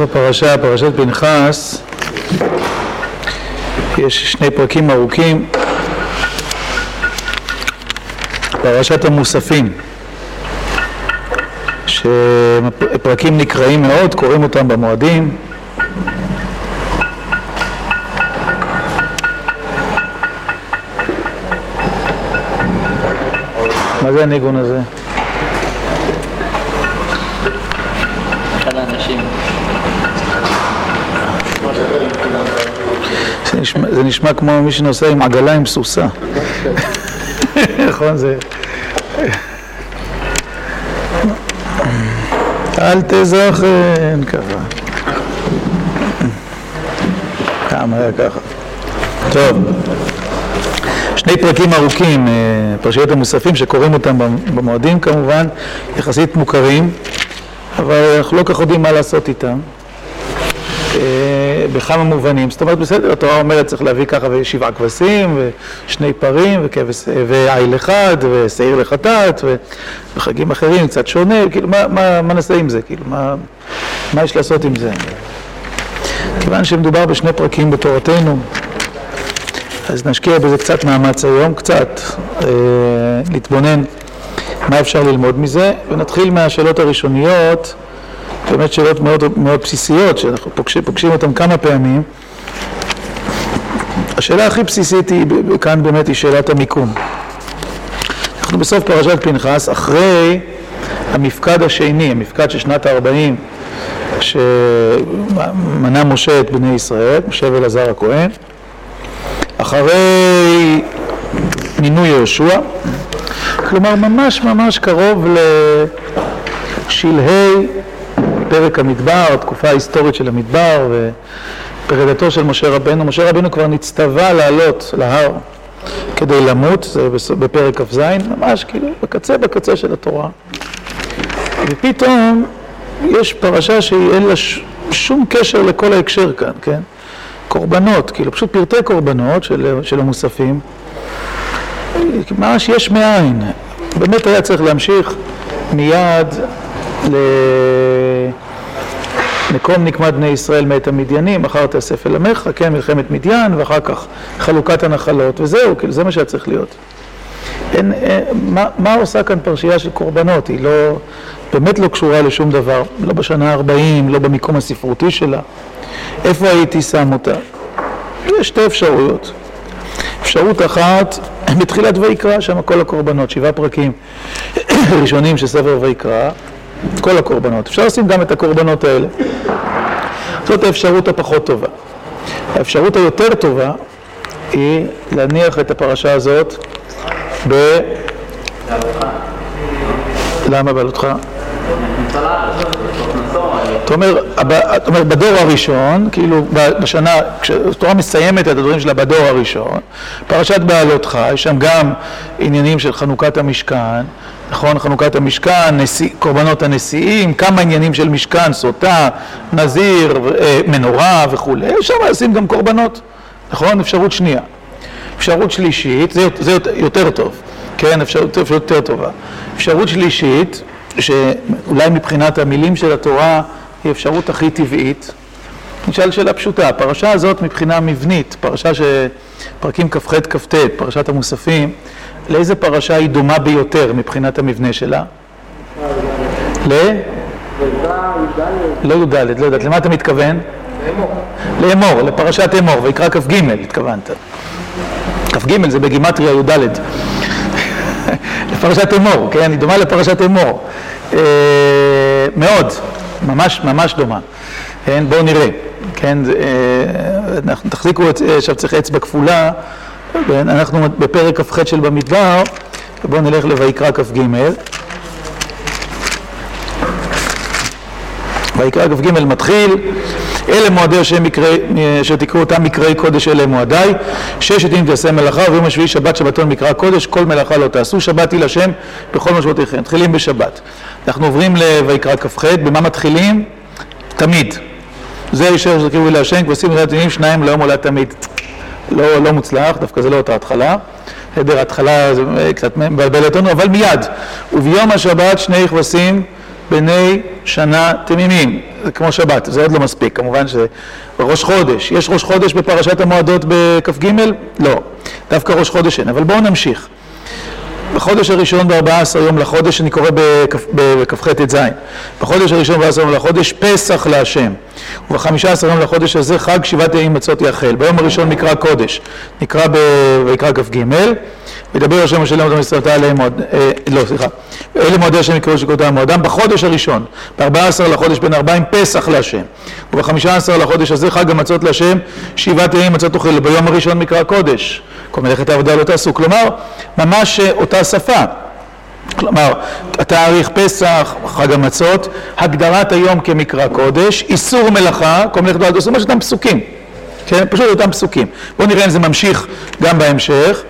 בסוף הפרשה, פרשת פנחס, יש שני פרקים ארוכים, פרשת המוספים, שפרקים נקראים מאוד, קוראים אותם במועדים. מה זה הניגון הזה? נשמע, זה נשמע כמו מי שנוסע עם עגלה עם סוסה. נכון, זה... אל תזכן ככה. פעם היה ככה. טוב, שני פרקים ארוכים, אה, פרשיות המוספים שקוראים אותם במועדים כמובן, יחסית מוכרים, אבל אנחנו לא כך יודעים מה לעשות איתם. בכמה מובנים, זאת אומרת בסדר, התורה אומרת צריך להביא ככה ושבעה כבשים ושני פרים ועיל אחד ושעיר לחטאת וחגים אחרים קצת שונה, כאילו מה, מה, מה נעשה עם זה, כאילו מה, מה יש לעשות עם זה? כיוון שמדובר בשני פרקים בתורתנו אז נשקיע בזה קצת מאמץ היום, קצת אה, להתבונן מה אפשר ללמוד מזה ונתחיל מהשאלות הראשוניות באמת שאלות מאוד, מאוד בסיסיות, שאנחנו פוגשים, פוגשים אותן כמה פעמים. השאלה הכי בסיסית היא, כאן באמת היא שאלת המיקום. אנחנו בסוף פרשת פנחס, אחרי המפקד השני, המפקד של שנת ה-40, שמנה משה את בני ישראל, משה ואלעזר הכהן, אחרי מינוי יהושע, כלומר ממש ממש קרוב לשלהי פרק המדבר, התקופה ההיסטורית של המדבר ופרידתו של משה רבנו. משה רבנו כבר נצטווה לעלות להר כדי למות, זה בפרק כ"ז, ממש כאילו בקצה בקצה של התורה. ופתאום יש פרשה שאין לה שום קשר לכל ההקשר כאן, כן? קורבנות, כאילו פשוט פרטי קורבנות של, של המוספים, ממש יש מאין. באמת היה צריך להמשיך מיד ל... מקום נקמת בני ישראל מאת המדיינים, אחר תאסף אל עמך, כן, מלחמת מדיין, ואחר כך חלוקת הנחלות, וזהו, כאילו, זה מה שהיה צריך להיות. אין, אין, מה, מה עושה כאן פרשייה של קורבנות? היא לא, באמת לא קשורה לשום דבר, לא בשנה ה-40, לא במיקום הספרותי שלה. איפה הייתי שם אותה? יש שתי אפשרויות. אפשרות אחת, בתחילת ויקרא, שם כל הקורבנות, שבעה פרקים ראשונים של ספר ויקרא, כל הקורבנות. אפשר לשים גם את הקורבנות האלה. זאת האפשרות הפחות טובה. האפשרות היותר טובה היא להניח את הפרשה הזאת ב... למה בעלותך? אתה אומר, בדור הראשון, כאילו בשנה, כשהתורה מסיימת את הדברים שלה בדור הראשון, פרשת בעלותך, יש שם גם עניינים של חנוכת המשכן, נכון, חנוכת המשכן, קורבנות הנשיאים, כמה עניינים של משכן, סוטה, נזיר, אה, מנורה וכולי, אפשר לשים גם קורבנות, נכון? אפשרות שנייה. אפשרות שלישית, זה, זה יותר טוב, כן, אפשרות, אפשרות יותר טובה. אפשרות שלישית, שאולי מבחינת המילים של התורה היא אפשרות הכי טבעית, נשאל שאלה פשוטה, הפרשה הזאת מבחינה מבנית, פרשה שפרקים כ"ח כ"ט, פרשת המוספים, לאיזה פרשה היא דומה ביותר מבחינת המבנה שלה? ל? לא י"ד, לא יודעת, למה אתה מתכוון? לאמור, לפרשת אמור, ויקרא כ"ג התכוונת. כ"ג זה בגימטריה י"ד. לפרשת אמור, כן? היא דומה לפרשת אמור. אה, מאוד, ממש ממש דומה. כן, בואו נראה. כן, אה, תחזיקו, עכשיו צריך אצבע כפולה. אנחנו בפרק כ"ח של במדבר, ובואו נלך לויקרא כ"ג. ויקרא כ"ג מתחיל, אלה מועדי השם אשר תקראו אותם מקראי קודש אלה מועדיי, ששת ימים תעשה מלאכה וביום השביעי שבת שבתון מקרא קודש, כל מלאכה לא תעשו, שבת היא לשם בכל משמעותיכם. מתחילים בשבת. אנחנו עוברים לויקרא כ"ח, במה מתחילים? תמיד. זה אשר תקראו להשם, כבשים ותלמידים שניים ליום עולה תמיד. לא, לא מוצלח, דווקא זה לא אותה התחלה. בסדר, ההתחלה זה קצת מבלבלת אותנו, אבל מיד. וביום השבת שני כבשים בני שנה תמימים, זה כמו שבת, זה עוד לא מספיק, כמובן שזה ראש חודש, יש ראש חודש בפרשת המועדות בכ"ג? לא, דווקא ראש חודש אין, אבל בואו נמשיך. בחודש הראשון ב-14 יום לחודש, אני קורא בכ"ח ט"ז, בחודש הראשון ב-14 יום לחודש, פסח להשם. וב-15 יום לחודש הזה חג שבעת ימים מצות יאכל. ביום הראשון מקרא קודש, נקרא ויקרא כ"ג, וידבר השם משה לאמות המסתרתה עליהם מועד, אה, לא סליחה, אלה מועדי השם יקראו שקראותם מועדם בחודש הראשון, ב-14 לחודש בין ארבעים פסח להשם, וב-15 לחודש הזה חג המצות להשם, שבעת ימים מצות תאכל, ביום הראשון מקרא קודש, כל מלאכת העבודה לא תעשו, כלומר, ממש אותה שפה. כלומר, התאריך פסח, חג המצות, הגדרת היום כמקרא קודש, איסור מלאכה, כל מלאכת דעת עושים, ממש אותם פסוקים, כן? פשוט אותם פסוקים. בואו נראה אם זה ממשיך גם בהמשך.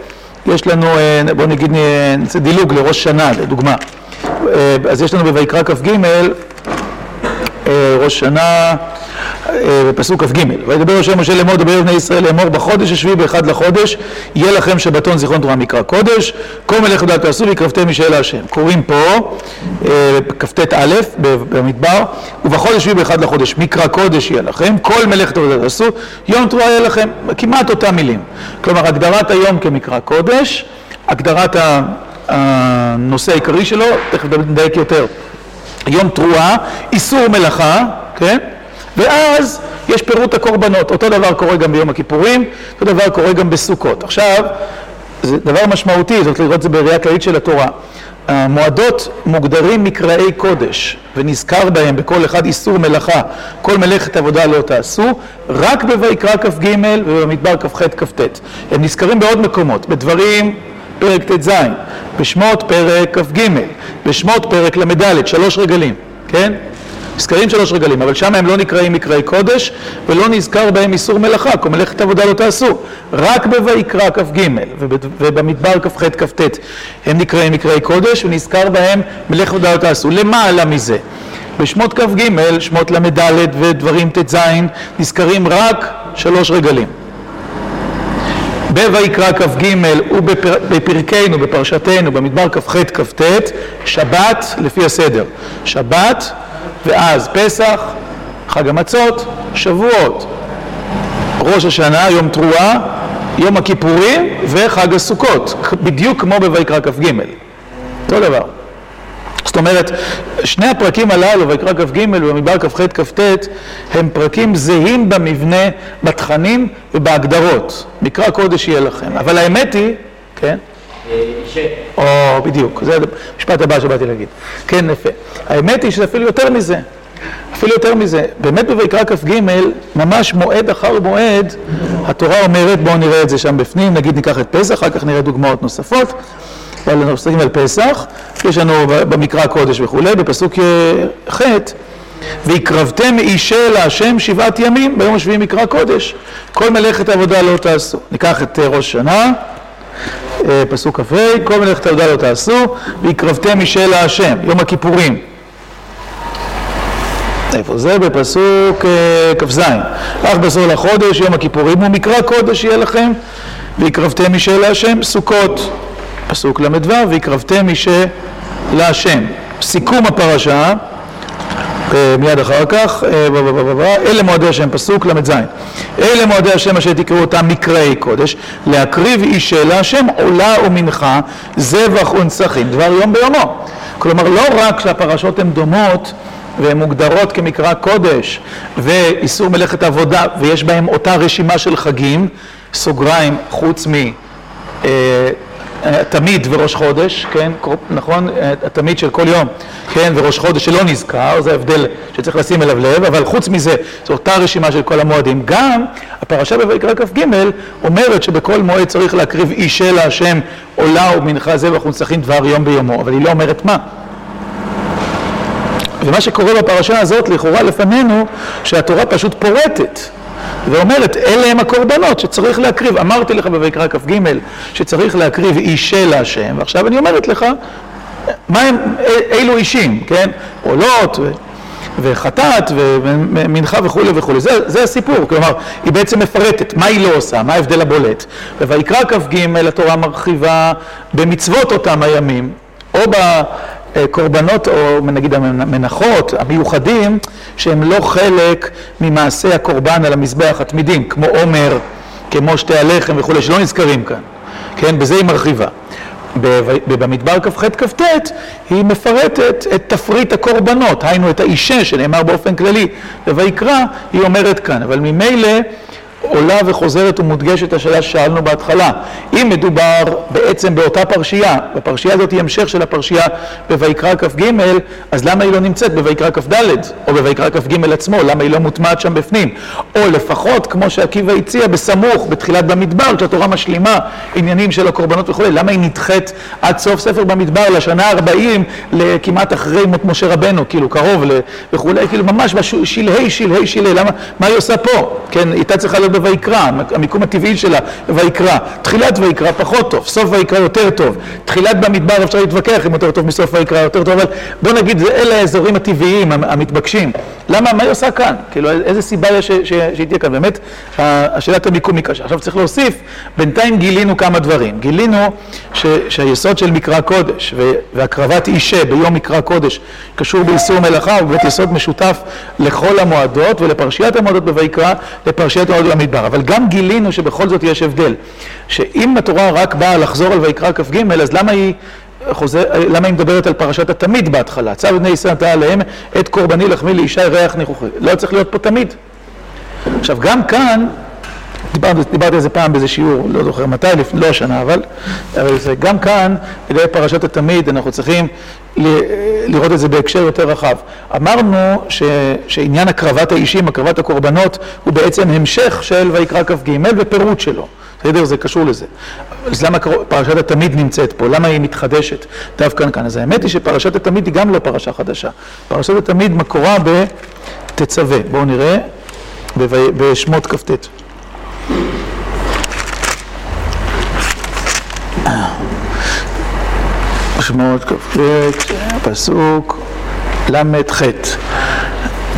יש לנו, בואו נגיד, נעשה דילוג לראש שנה, לדוגמה. אז יש לנו בויקרא כ"ג, ראש שנה, בפסוק כ"ג, וידבר השם משה לאמור דבר בני ישראל לאמור בחודש השביעי באחד לחודש יהיה לכם שבתון זיכרון תורה מקרא קודש כל מלאכת דעת תעשו ויקרבתם משאל השם קוראים פה כ"ט א' במדבר ובחודש השביעי באחד לחודש מקרא קודש יהיה לכם כל מלאכת דעת תעשו יום תורה יהיה לכם. כמעט אותם מילים. כלומר הגדרת היום כמקרא קודש הגדרת הנושא העיקרי שלו תכף נדייק יותר יום תרועה איסור מלאכה כן ואז יש פירוט הקורבנות, אותו דבר קורה גם ביום הכיפורים, אותו דבר קורה גם בסוכות. עכשיו, זה דבר משמעותי, זאת לראות את זה בראייה כללית של התורה. המועדות מוגדרים מקראי קודש, ונזכר בהם בכל אחד איסור מלאכה, כל מלאכת עבודה לא תעשו, רק בויקרא כ"ג ובמדבר כ"ח כ"ט. הם נזכרים בעוד מקומות, בדברים פרק ט"ז, בשמות פרק כ"ג, בשמות פרק ל"ד, שלוש רגלים, כן? נזכרים שלוש רגלים, אבל שם הם לא נקראים מקראי קודש ולא נזכר בהם איסור מלאכה, כל מלאכת עבודה לא תעשו. רק בויקרא כ"ג ובמדבר כ"ח כ"ט הם נקראים מקראי קודש ונזכר בהם מלאכת עבודה לא תעשו. למעלה מזה, בשמות כ"ג, שמות ל"ד ודברים ט"ז, נזכרים רק שלוש רגלים. בויקרא כ"ג ובפרקנו, בפרשתנו, במדבר כ"ח כ"ט, שבת לפי הסדר. שבת ואז פסח, חג המצות, שבועות, ראש השנה, יום תרועה, יום הכיפורים וחג הסוכות, בדיוק כמו בויקרא כ"ג, אותו דבר. זאת אומרת, שני הפרקים הללו, ויקרא כ"ג ובמדבר כ"ח כ"ט, הם פרקים זהים במבנה, בתכנים ובהגדרות. מקרא קודש יהיה לכם. אבל האמת היא, כן? ש... או, בדיוק, זה המשפט הבא שבאתי להגיד. כן, יפה. האמת היא שזה אפילו יותר מזה. אפילו יותר מזה. באמת בויקרא כ"ג, ממש מועד אחר מועד, התורה אומרת, בואו נראה את זה שם בפנים, נגיד ניקח את פסח, אחר כך נראה דוגמאות נוספות. אבל אנחנו מסתכלים על פסח, יש לנו במקרא קודש וכולי, בפסוק ח' והקרבתם אישה להשם שבעת ימים, ביום השביעי מקרא קודש, כל מלאכת העבודה לא תעשו. ניקח את ראש שנה, פסוק כ"ה, כל מלאכת העבודה לא תעשו, והקרבתם אישה להשם, יום הכיפורים. איפה זה? בפסוק כ"ז. אך בעשור לחודש, יום הכיפורים, ומקרא קודש יהיה לכם, והקרבתם אישה להשם, סוכות. פסוק ל"ו, והקרבתם אישה להשם. סיכום הפרשה, מיד אחר כך, אלה מועדי השם, פסוק ל"ז. אלה מועדי השם אשר תקראו אותם מקראי קודש, להקריב אישה להשם עולה ומנחה, זבח ונצחים, דבר יום ביומו. כלומר, לא רק שהפרשות הן דומות והן מוגדרות כמקרא קודש ואיסור מלאכת עבודה ויש בהן אותה רשימה של חגים, סוגריים, חוץ מ... תמיד וראש חודש, כן, נכון? התמיד של כל יום, כן, וראש חודש שלא נזכר, זה ההבדל שצריך לשים אליו לב, אבל חוץ מזה, זו אותה רשימה של כל המועדים. גם הפרשה בויקרא כ"ג אומרת שבכל מועד צריך להקריב אישה להשם עולה ומנחה זבח ונצחים דבר יום ביומו, אבל היא לא אומרת מה. ומה שקורה בפרשה הזאת, לכאורה לפנינו, שהתורה פשוט פורטת. ואומרת, אלה הם הקורבנות שצריך להקריב. אמרתי לך בויקרא כ"ג שצריך להקריב אישה להשם, ועכשיו אני אומרת לך, מה הם, אילו אישים, כן? עולות ו... וחטאת ומנחה וכולי וכולי, זה, זה הסיפור, כלומר, היא בעצם מפרטת מה היא לא עושה, מה ההבדל הבולט. ובויקרא כ"ג התורה מרחיבה במצוות אותם הימים, או קורבנות, או נגיד המנחות, המיוחדים, שהם לא חלק ממעשה הקורבן על המזבח התמידים, כמו עומר, כמו שתי הלחם וכולי, שלא נזכרים כאן, כן? בזה היא מרחיבה. במדבר כ"ח כ"ט היא מפרטת את תפריט הקורבנות, היינו את האישה שנאמר באופן כללי ויקרא, היא אומרת כאן, אבל ממילא עולה וחוזרת ומודגשת השאלה ששאלנו בהתחלה. אם מדובר בעצם באותה פרשייה, בפרשייה הזאת היא המשך של הפרשייה בויקרא כ"ג, אז למה היא לא נמצאת בויקרא כ"ד, או בויקרא כ"ג עצמו, למה היא לא מוטמעת שם בפנים? או לפחות, כמו שעקיבא הציע, בסמוך, בתחילת במדבר, כשהתורה משלימה עניינים של הקורבנות וכולי, למה היא נדחית עד סוף ספר במדבר, לשנה ה-40, לכמעט אחרי מות משה רבנו, כאילו קרוב וכולי, כאילו ממש בשלהי שלהי שלהי, למה, מה היא עושה פה? כן, הייתה צריכה בויקרא, המיקום הטבעי שלה ויקרא. תחילת ויקרא פחות טוב, סוף ויקרא יותר טוב. תחילת במדבר אפשר להתווכח אם יותר טוב מסוף ויקרא יותר טוב, אבל בוא נגיד, אלה האזורים הטבעיים, המתבקשים. למה, מה היא עושה כאן? כאילו, איזה סיבה יש שהיא תהיה כאן? באמת, השאלת המיקום היא קשה. עכשיו צריך להוסיף, בינתיים גילינו כמה דברים. גילינו שהיסוד של מקרא קודש והקרבת אישה ביום מקרא קודש קשור באיסור מלאכה, הוא באמת יסוד משותף לכל המועדות ולפרשיית המועדות בויקרא, לפרשיית המועדות במדבר. אבל גם גילינו שבכל זאת יש הבדל. שאם התורה רק באה לחזור על ויקרא כ"ג, אז למה היא... חוזר, למה היא מדברת על פרשת התמיד בהתחלה? צו בני ישראל נתן עליהם את קורבני לחמי לישי ריח ניחוחי. לא צריך להיות פה תמיד. עכשיו גם כאן, דיברתי, על זה פעם באיזה שיעור, לא זוכר מתי, לא השנה, אבל, אבל זה, גם כאן, לגבי פרשת התמיד, אנחנו צריכים ל, לראות את זה בהקשר יותר רחב. אמרנו ש, שעניין הקרבת האישים, הקרבת הקורבנות, הוא בעצם המשך של ויקרא כ"ג ופירוט שלו. בסדר? זה קשור לזה. אז למה פרשת התמיד נמצאת פה? למה היא מתחדשת דווקא כאן? אז האמת היא שפרשת התמיד היא גם לא פרשה חדשה. פרשת התמיד מקורה בתצווה. בואו נראה בשמות כ"ט. שמות כ"ט, פסוק ל"ח.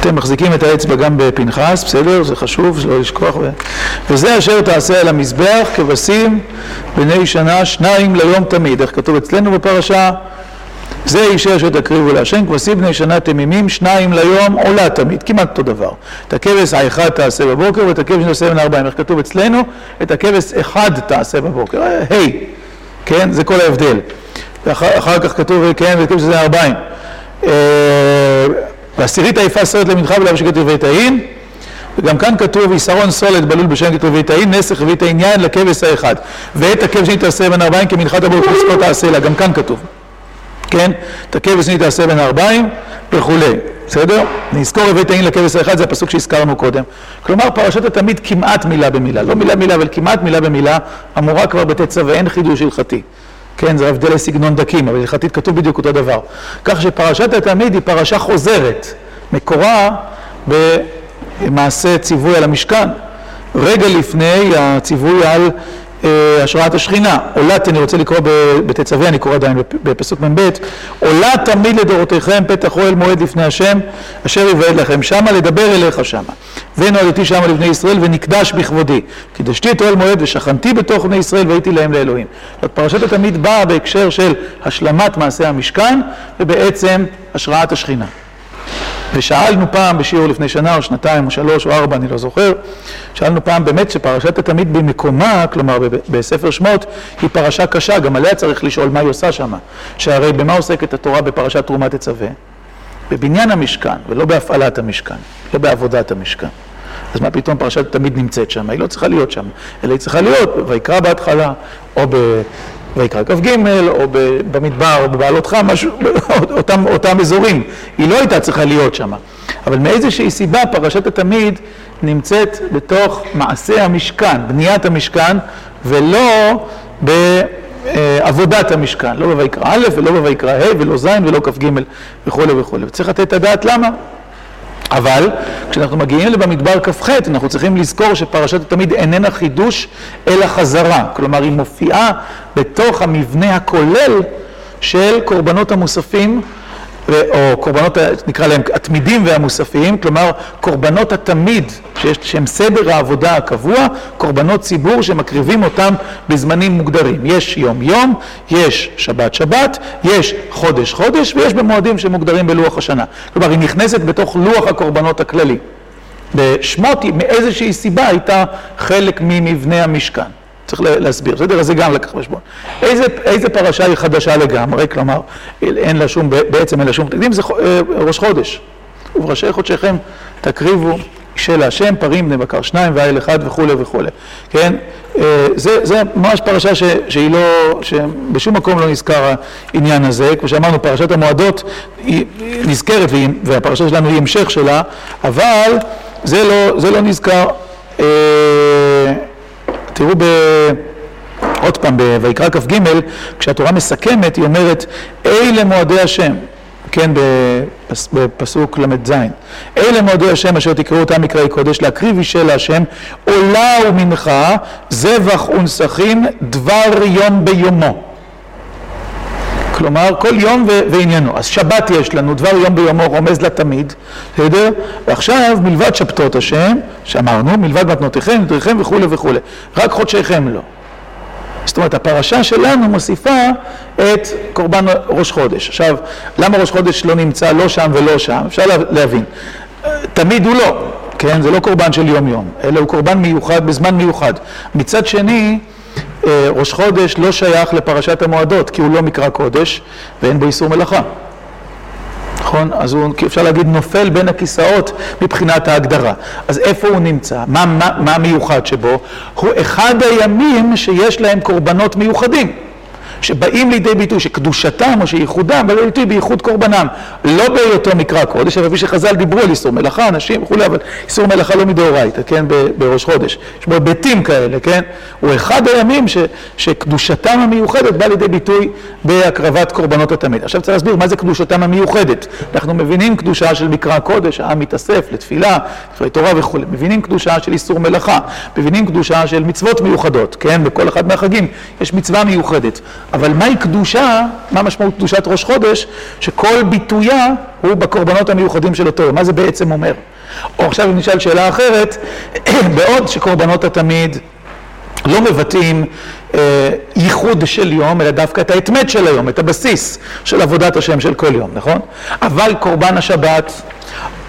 אתם מחזיקים את האצבע גם בפנחס, בסדר? זה חשוב, לא לשכוח. ו... וזה אשר תעשה על המזבח כבשים בני שנה שניים ליום תמיד. איך כתוב אצלנו בפרשה? זה אישה תקריבו להשם, כבשים בני שנה תמימים, שניים ליום עולה תמיד, כמעט אותו דבר. את הכבש האחד תעשה בבוקר ואת הכבש תעשה בין ארבעים. איך כתוב אצלנו? את הכבש אחד תעשה בבוקר. היי, hey, כן? זה כל ההבדל. ואחר כך כתוב, כן, וכתוב שזה ארבעים. ועשירית עייפה סרט למנחה ולאו שכתוב ויתאין וגם כאן כתוב יסרון סולת בלול בשם כתוב ויתאין נסך וית העניין לכבש האחד ואת הכבש שנית תעשה בין ארבעים כמנחת הבוקר לזכות תעשה לה גם כאן כתוב. כן? את הכבש שנית תעשה בין ארבעים וכולי. בסדר? נזכור ובית העין לכבש האחד זה הפסוק שהזכרנו קודם. כלומר פרשת התמיד כמעט מילה במילה. לא מילה במילה אבל כמעט מילה במילה אמורה כבר בתצווה ואין חידוש הלכתי כן, זה הבדל לסגנון דקים, אבל הלכתית כתוב בדיוק אותו דבר. כך שפרשת התלמיד היא פרשה חוזרת, מקורה במעשה ציווי על המשכן. רגע לפני הציווי על אה, השראת השכינה. עולת, אני רוצה לקרוא בתצווה, אני קורא עדיין בפסוק מ"ב, עולה תמיד לדורותיכם פתח אוהל מועד לפני השם, אשר יבעד לכם שמה, לדבר אליך שמה. ונועדתי שמה לבני ישראל ונקדש בכבודי. קידשתי את אוהל מועד ושכנתי בתוך בני ישראל והייתי להם לאלוהים. פרשת התמיד באה בהקשר של השלמת מעשה המשכן ובעצם השראת השכינה. ושאלנו פעם בשיעור לפני שנה או שנתיים או שלוש או ארבע, אני לא זוכר, שאלנו פעם באמת שפרשת התמיד במקומה, כלומר בספר שמות, היא פרשה קשה, גם עליה צריך לשאול מה היא עושה שמה. שהרי במה עוסקת התורה בפרשת תרומת תצווה? בבניין המשכן, ולא בהפעלת המשכן, לא בעבודת המשכן. אז מה פתאום פרשת תמיד נמצאת שם? היא לא צריכה להיות שם, אלא היא צריכה להיות ויקרא בהתחלה, או ב... ויקרא כ"ג, או במדבר, או בבעלות חם, משהו, אותם, אותם אזורים. היא לא הייתה צריכה להיות שם. אבל מאיזושהי סיבה פרשת התמיד נמצאת בתוך מעשה המשכן, בניית המשכן, ולא בעבודת המשכן. לא בויקרא א' ולא בויקרא ה' ולא ז' ולא כ"ג וכולי וכולי. וצריך לתת את הדעת למה. אבל כשאנחנו מגיעים לבמדבר כ"ח אנחנו צריכים לזכור שפרשת התמיד איננה חידוש אלא חזרה, כלומר היא מופיעה בתוך המבנה הכולל של קורבנות המוספים או קורבנות, נקרא להם התמידים והמוספים, כלומר קורבנות התמיד, שהם סדר העבודה הקבוע, קורבנות ציבור שמקריבים אותם בזמנים מוגדרים. יש יום יום, יש שבת שבת, יש חודש חודש, ויש במועדים שמוגדרים בלוח השנה. כלומר, היא נכנסת בתוך לוח הקורבנות הכללי. בשמות, מאיזושהי סיבה הייתה חלק ממבנה המשכן. צריך להסביר, בסדר? אז זה גם לקח בחשבון. איזה, איזה פרשה היא חדשה לגמרי, כלומר, אין לה שום, בעצם אין לה שום תקדים, זה אה, ראש חודש. ובראשי חודשיכם תקריבו של השם, פרים בני בקר שניים ואיל אחד וכולי וכולי. כן? אה, זה, זה ממש פרשה ש, שהיא לא, שבשום מקום לא נזכר העניין הזה. כמו שאמרנו, פרשת המועדות היא נזכרת, והפרשה שלנו היא המשך שלה, אבל זה לא, זה לא נזכר. תראו ב... עוד פעם, ויקרא כ"ג, כשהתורה מסכמת, היא אומרת, אלה מועדי השם, כן, בפסוק ל"ז, אלה מועדי השם אשר תקראו אותם מקראי קודש, להקריב אישה להשם, עולה ומנחה, זבח ונסכים, דבר יום ביומו. כלומר, כל יום ועניינו. אז שבת יש לנו, דבר יום ביומו רומז לתמיד, בסדר? ועכשיו, מלבד שבתות השם, שאמרנו, מלבד מתנותיכם, נדריכם וכולי וכולי. רק חודשיכם לא. זאת אומרת, הפרשה שלנו מוסיפה את קורבן ראש חודש. עכשיו, למה ראש חודש לא נמצא לא שם ולא שם? אפשר להבין. תמיד הוא לא, כן? זה לא קורבן של יום-יום, אלא הוא קורבן מיוחד בזמן מיוחד. מצד שני, ראש חודש לא שייך לפרשת המועדות, כי הוא לא מקרא קודש ואין בו איסור מלאכה. נכון? אז הוא, אפשר להגיד, נופל בין הכיסאות מבחינת ההגדרה. אז איפה הוא נמצא? מה, מה, מה מיוחד שבו? הוא אחד הימים שיש להם קורבנות מיוחדים. שבאים לידי ביטוי שקדושתם או שייחודם בא לידי ביטוי בייחוד קורבנם לא בהיותו מקרא קודש, אבל כפי שחז"ל דיברו על איסור מלאכה, אנשים וכולי, אבל איסור מלאכה לא מדאורייתא, כן, בראש חודש. יש בו היבטים כאלה, כן? הוא אחד הימים ש, שקדושתם המיוחדת בא לידי ביטוי בהקרבת קורבנות התמיד. עכשיו צריך להסביר מה זה קדושתם המיוחדת. אנחנו מבינים קדושה של מקרא קודש, העם מתאסף לתפילה, דברי תורה וכולי. מבינים קדושה של איסור מלאכה, מבינים קדושה של מצוות מיוחדות, כן? בכל אחד מהחגים יש מצווה מיוחדת. אבל מהי קדושה, מה משמעות קדושת ראש חודש, שכל ביטויה הוא בקורבנות המיוחדים של אותו יום. מה זה בעצם אומר? או עכשיו אם נשאל שאלה אחרת, בעוד שקורבנות התמיד לא מבטאים אה, ייחוד של יום, אלא דווקא את האתמת של היום, את הבסיס של עבודת השם של כל יום, נכון? אבל קורבן השבת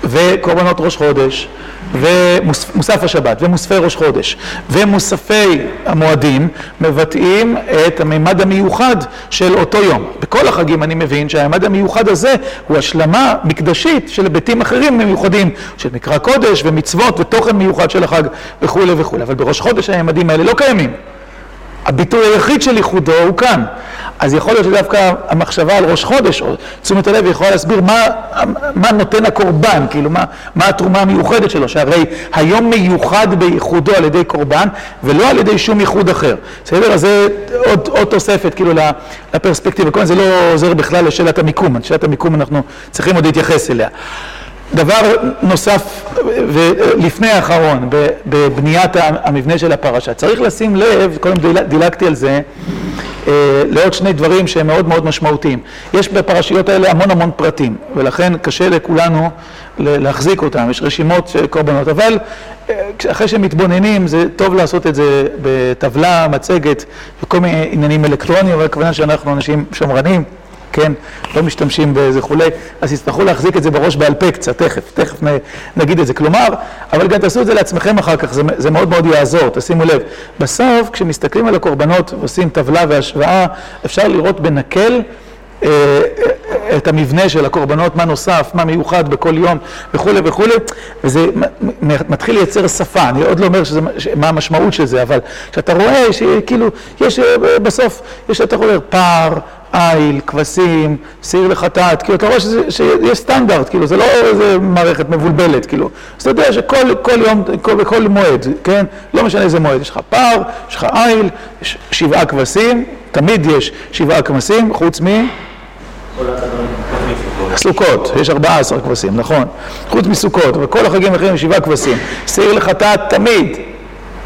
וקורבנות ראש חודש ומוסף השבת ומוספי ראש חודש ומוספי המועדים מבטאים את המימד המיוחד של אותו יום. בכל החגים אני מבין שהמימד המיוחד הזה הוא השלמה מקדשית של היבטים אחרים מיוחדים של מקרא קודש ומצוות ותוכן מיוחד של החג וכולי וכולי. אבל בראש חודש המימדים האלה לא קיימים. הביטוי היחיד של ייחודו הוא כאן. אז יכול להיות שדווקא המחשבה על ראש חודש, או תשומת הלב יכולה להסביר מה, מה נותן הקורבן, כאילו מה, מה התרומה המיוחדת שלו, שהרי היום מיוחד בייחודו על ידי קורבן, ולא על ידי שום ייחוד אחר. בסדר? אז זה עוד, עוד תוספת כאילו לפרספקטיבה. כמובן זה לא עוזר בכלל לשאלת המיקום, שאלת המיקום אנחנו צריכים עוד להתייחס אליה. דבר נוסף, ולפני האחרון, בבניית המבנה של הפרשה, צריך לשים לב, קודם דילגתי על זה, לעוד שני דברים שהם מאוד מאוד משמעותיים. יש בפרשיות האלה המון המון פרטים, ולכן קשה לכולנו להחזיק אותם, יש רשימות של קורבנות, אבל אה, אחרי שמתבוננים זה טוב לעשות את זה בטבלה, מצגת וכל מיני עניינים אלקטרוניים, אבל הכוונה שאנחנו אנשים שמרנים. כן? לא משתמשים בזה וכולי, אז יצטרכו להחזיק את זה בראש בעל פה קצת, תכף, תכף נגיד את זה. כלומר, אבל גם תעשו את זה לעצמכם אחר כך, זה, זה מאוד מאוד יעזור, תשימו לב. בסוף, כשמסתכלים על הקורבנות ועושים טבלה והשוואה, אפשר לראות בנקל אה, אה, את המבנה של הקורבנות, מה נוסף, מה מיוחד בכל יום וכולי וכולי, וזה מתחיל לייצר שפה, אני עוד לא אומר שזה, מה המשמעות של זה, אבל כשאתה רואה שכאילו, יש אה, בסוף, יש, אתה רואה פער, איל, כבשים, שעיר לחטאת, כאילו אתה רואה שיש סטנדרט, כאילו זה לא איזה מערכת מבולבלת, כאילו, אז אתה יודע שכל כל יום, כל, בכל מועד, כן, לא משנה איזה מועד, יש לך פר, יש לך איל, יש שבעה כבשים, תמיד יש שבעה כבשים, חוץ מ... סוכות, יש ארבעה עשר כבשים, נכון, חוץ מסוכות, וכל החגים האחרים שבעה כבשים, שעיר לחטאת תמיד,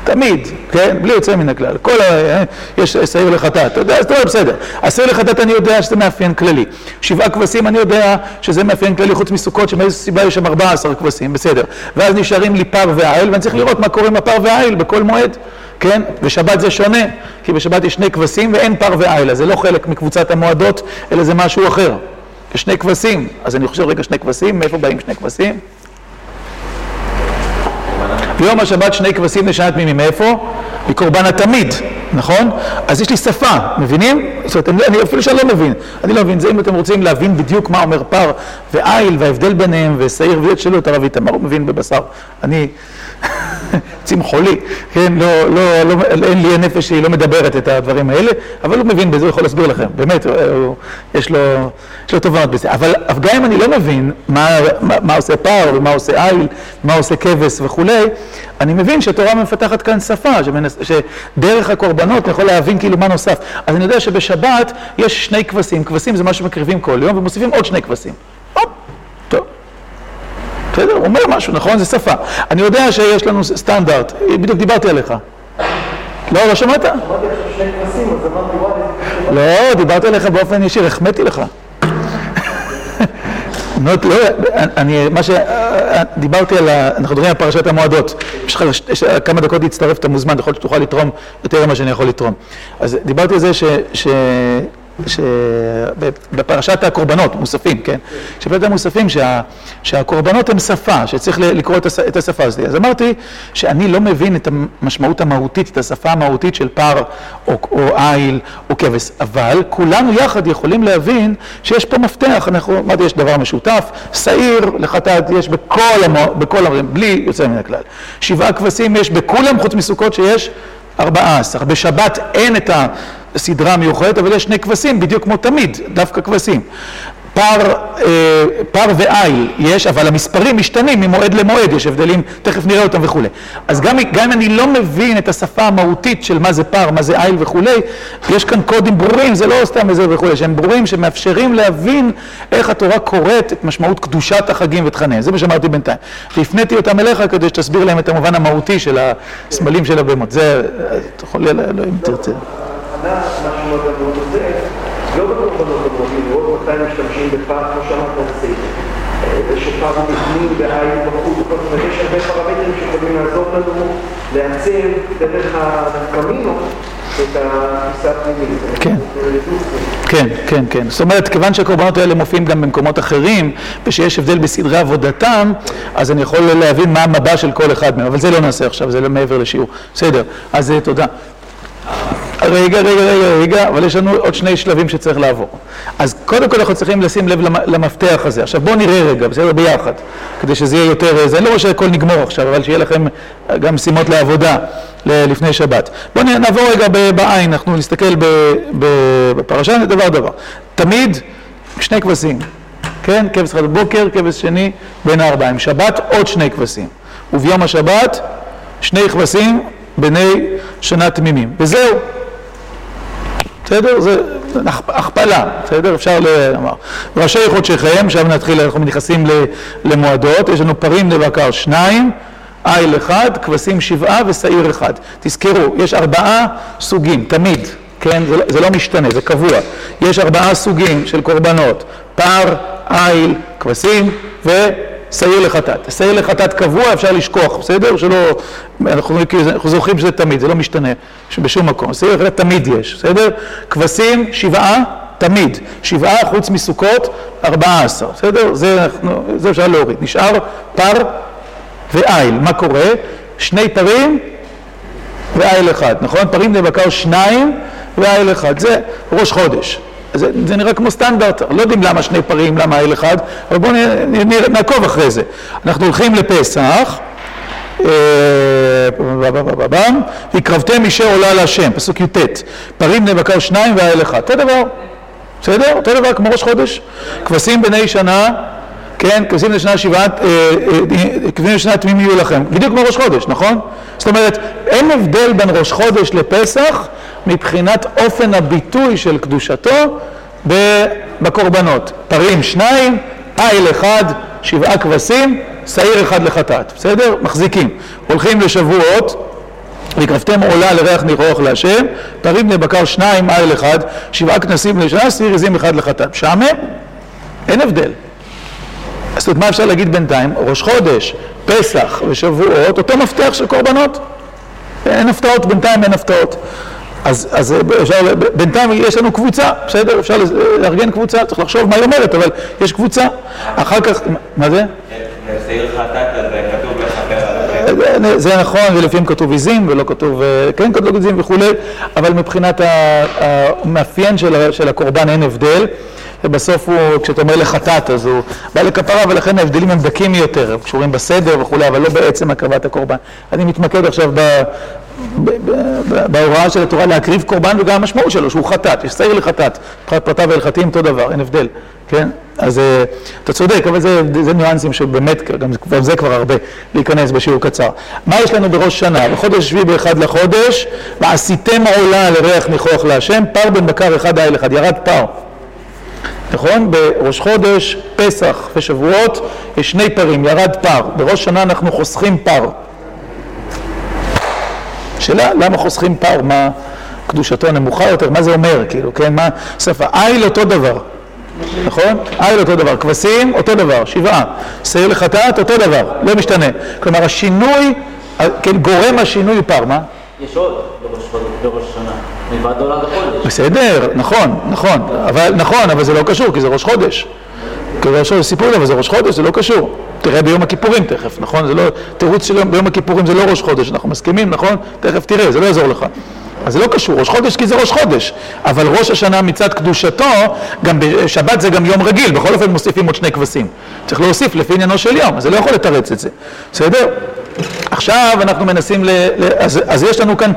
תמיד, כן? בלי יוצא מן הכלל. כל ה... יש שעיר לחטאת, אתה יודע, אז טוב, בסדר. השעיר לחטאת אני יודע שזה מאפיין כללי. שבעה כבשים אני יודע שזה מאפיין כללי חוץ מסוכות, שמאיזו סיבה יש שם 14 כבשים, בסדר. ואז נשארים לי פר ועיל, ואני צריך לראות מה קורה עם הפר והעיל בכל מועד, כן? ושבת זה שונה, כי בשבת יש שני כבשים ואין פר ועיל, אז זה לא חלק מקבוצת המועדות, אלא זה משהו אחר. יש שני כבשים, אז אני חושב, רגע, שני כבשים, מאיפה באים שני כבשים? ביום השבת שני כבשים לשנת תמימים, מאיפה? מקורבן התמיד, נכון? אז יש לי שפה, מבינים? זאת אומרת, אני, אני אפילו שאני לא מבין, אני לא מבין, זה אם אתם רוצים להבין בדיוק מה אומר פר ועיל וההבדל ביניהם ושעיר ויד שלו, את הרב איתמר הוא מבין בבשר, אני צמחולי, כן, לא, לא, לא, אין לי נפש שהיא לא מדברת את הדברים האלה, אבל הוא מבין בזה, הוא יכול להסביר לכם, באמת, הוא, יש לו, יש לו תובנות בזה, אבל גם אם אני לא מבין מה, מה, מה עושה פר ומה עושה עיל, מה עושה כבש וכולי, אני מבין שהתורה מפתחת כאן שפה, שמנס, שדרך הקורבנות אני יכול להבין כאילו מה נוסף. אז אני יודע שבשבת יש שני כבשים, כבשים זה מה שמקריבים כל יום, ומוסיפים עוד שני כבשים. הופ. בסדר? הוא אומר משהו, נכון? זה שפה. אני יודע שיש לנו סטנדרט, בדיוק דיברתי עליך. לא, לא שמעת? לא, דיברתי עליך באופן ישיר, החמאתי לך. לא, אני, מה ש... דיברתי על ה... אנחנו מדברים על פרשת המועדות. יש לך כמה דקות להצטרף, אתה מוזמן, יכול להיות שתוכל לתרום יותר ממה שאני יכול לתרום. אז דיברתי על זה ש... שבפרשת הקורבנות, מוספים, כן? שבפרשת המוספים שה, שהקורבנות הם שפה, שצריך לקרוא את השפה הזאת. אז אמרתי שאני לא מבין את המשמעות המהותית, את השפה המהותית של פר או, או איל או כבש, אבל כולנו יחד יכולים להבין שיש פה מפתח, אנחנו, אמרתי, יש דבר משותף, שעיר לחטאת יש בכל, המו, בכל המרים, בלי יוצא מן הכלל. שבעה כבשים יש בכולם, חוץ מסוכות שיש ארבעה עשר. בשבת אין את ה... סדרה מיוחדת, אבל יש שני כבשים, בדיוק כמו תמיד, דווקא כבשים. פר, אה, פר ועיל יש, אבל המספרים משתנים ממועד למועד, יש הבדלים, תכף נראה אותם וכולי. אז גם, אם אני לא מבין את השפה המהותית של מה זה פר, מה זה עיל וכולי, יש כאן קודים ברורים, זה לא סתם איזה וכולי, שהם ברורים, שמאפשרים להבין איך התורה קוראת את משמעות קדושת החגים ותכניהם. זה מה שאמרתי בינתיים. והפניתי אותם אליך כדי שתסביר להם את המובן המהותי של הסמלים של הבהמות. זה, אתה יכול, לא, אם תרצה. הכוונה, מה שהוא מאוד עוזר, לא בקורבנות המועדים, לראות מתי משתמשים בפער, כמו שאמרת, זה שופר מבנים בעין בחוץ, יש הרבה פרמטרים שיכולים לעזור לנו לעצב דרך הקמינו את התפיסה הפנימית. כן, כן, כן, כן. זאת אומרת, כיוון שהקורבנות האלה מופיעים גם במקומות אחרים, ושיש הבדל בסדרי עבודתם, אז אני יכול להבין מה המבע של כל אחד מהם, אבל זה לא נעשה עכשיו, זה לא מעבר לשיעור. בסדר, אז תודה. רגע, רגע, רגע, רגע, אבל יש לנו עוד שני שלבים שצריך לעבור. אז קודם כל אנחנו צריכים לשים לב למפתח הזה. עכשיו בואו נראה רגע, בסדר? ביחד, כדי שזה יהיה יותר... זה לא רואה שהכל נגמור עכשיו, אבל שיהיה לכם גם משימות לעבודה לפני שבת. בואו נעבור רגע בעין, אנחנו נסתכל בפרשה, דבר דבר. תמיד שני כבשים, כן? כבש אחד בבוקר, כבש שני בין הארבעים. שבת עוד שני כבשים. וביום השבת שני כבשים בני שנה תמימים. וזהו. בסדר? זה הכפלה, בסדר? אפשר לומר. ראשי חודשיכם, עכשיו נתחיל, אנחנו נכנסים למועדות, יש לנו פרים לבקר שניים, איל אחד, כבשים שבעה ושעיר אחד. תזכרו, יש ארבעה סוגים, תמיד, כן? זה, לא, זה לא משתנה, זה קבוע. יש ארבעה סוגים של קורבנות, פר, איל, כבשים ו... שעיר לחטאת. שעיר לחטאת קבוע, אפשר לשכוח, בסדר? שלא, אנחנו, אנחנו זוכרים שזה תמיד, זה לא משתנה בשום מקום. שעיר לחטאת תמיד יש, בסדר? כבשים, שבעה, תמיד. שבעה חוץ מסוכות, ארבעה עשר, בסדר? זה, אנחנו, זה אפשר להוריד. נשאר פר ואיל. מה קורה? שני פרים ואיל אחד, נכון? פרים לבקר שניים ואיל אחד. זה ראש חודש. זה, זה נראה כמו סטנדרט, לא יודעים למה שני פרים, למה איל אחד, אבל בואו נעקוב אחרי זה. אנחנו הולכים לפסח, והקרבתם אישה עולה להשם, פסוק י"ט, פרים בני בקר שניים ואיל אחד, אותו דבר, בסדר? אותו דבר כמו ראש חודש, כבשים בני שנה, כן, כבשים בני שנה שבעת, כבשים בני שנה תמימים יהיו לכם, בדיוק כמו ראש חודש, נכון? זאת אומרת, אין הבדל בין ראש חודש לפסח מבחינת אופן הביטוי של קדושתו בקורבנות. פרים שניים, איל אחד, שבעה כבשים, שעיר אחד לחטאת, בסדר? מחזיקים. הולכים לשבועות, והקרבתם עולה לריח ניחוח להשם, פרים בני בקר שניים, איל אחד, שבעה כנסים לשנה, סביר עזים אחד לחטאת. משעמם? אין הבדל. זאת אומרת, מה אפשר להגיד בינתיים? ראש חודש, פסח ושבועות, אותו מפתח של קורבנות. אין הפתעות, בינתיים אין הפתעות. אז, אז אפשר, בינתיים יש לנו קבוצה, בסדר? אפשר לארגן קבוצה, צריך לחשוב מה היא אומרת, אבל יש קבוצה. אחר כך, מה זה? זה החטא. זה נכון, ולפעמים כתוב עיזים ולא כתוב, כן כתוב עיזים וכולי, אבל מבחינת המאפיין של הקורבן אין הבדל. ובסוף הוא, כשאתה אומר לחטאת, אז הוא בא לכפרה, ולכן ההבדלים הם דקים יותר, הם קשורים בסדר וכולי, אבל לא בעצם הקרבת הקורבן. אני מתמקד עכשיו ב, בהוראה של התורה להקריב קורבן, וגם המשמעות שלו, שהוא חטאת, יש שעיר לחטאת, מבחינת פרטיו והלכתיים אותו דבר, אין הבדל, כן? אז אתה צודק, אבל זה, זה ניואנסים שבאמת, גם זה כבר הרבה, להיכנס בשיעור קצר. מה יש לנו בראש שנה? בחודש שביעי באחד לחודש, ועשיתם עולה לריח ניחוח להשם, פר בן בקר אחד איל אחד, ירד פר. נכון? בראש חודש, פסח ושבועות, יש שני פרים, ירד פר. בראש שנה אנחנו חוסכים פר. שאלה, למה חוסכים פר? מה קדושתו נמוכה יותר? מה זה אומר? כאילו, כן, מה שפה? איל אותו דבר, נכון? איל אותו דבר. כבשים, אותו דבר, שבעה. שעיר לחטאת, אותו דבר, לא משתנה. כלומר, השינוי, כן, גורם השינוי פר, מה? יש עוד בראש בראש שנה, בסדר, נכון, נכון, אבל נכון, אבל זה לא קשור, כי זה ראש חודש. כי ראש חודש סיפור, אבל זה ראש חודש, זה לא קשור. תראה ביום הכיפורים תכף, נכון? זה לא, תירוץ של ביום הכיפורים זה לא ראש חודש, אנחנו מסכימים, נכון? תכף תראה, זה לא יעזור לך. אז זה לא קשור, ראש חודש כי זה ראש חודש, אבל ראש השנה מצד קדושתו, גם בשבת זה גם יום רגיל, בכל אופן מוסיפים עוד שני כבשים. צריך להוסיף לפי עניינו של יום, אז זה לא יכול לתרץ את זה, בסדר? עכשיו אנחנו מנסים, ל, ל, אז, אז יש לנו כאן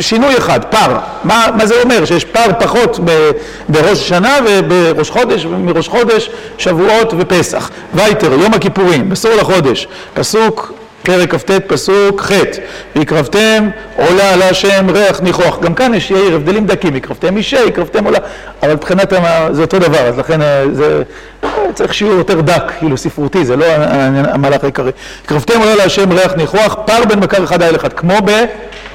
שינוי אחד, פר. מה, מה זה אומר? שיש פר פחות ב, בראש השנה ובראש חודש, מראש חודש, שבועות ופסח. וייטר, יום הכיפורים, בסור לחודש, פסוק פרק כ"ט פסוק ח' והקרבתם עולה על השם ריח ניחוח. גם כאן יש יאיר הבדלים דקים הקרבתם אישה, הקרבתם עולה. אבל מבחינת זה אותו דבר אז לכן זה צריך שיעור יותר דק כאילו ספרותי זה לא המהלך העיקרי. הקרבתם עולה על השם ריח ניחוח פר בין בקר אחד איל אחד כמו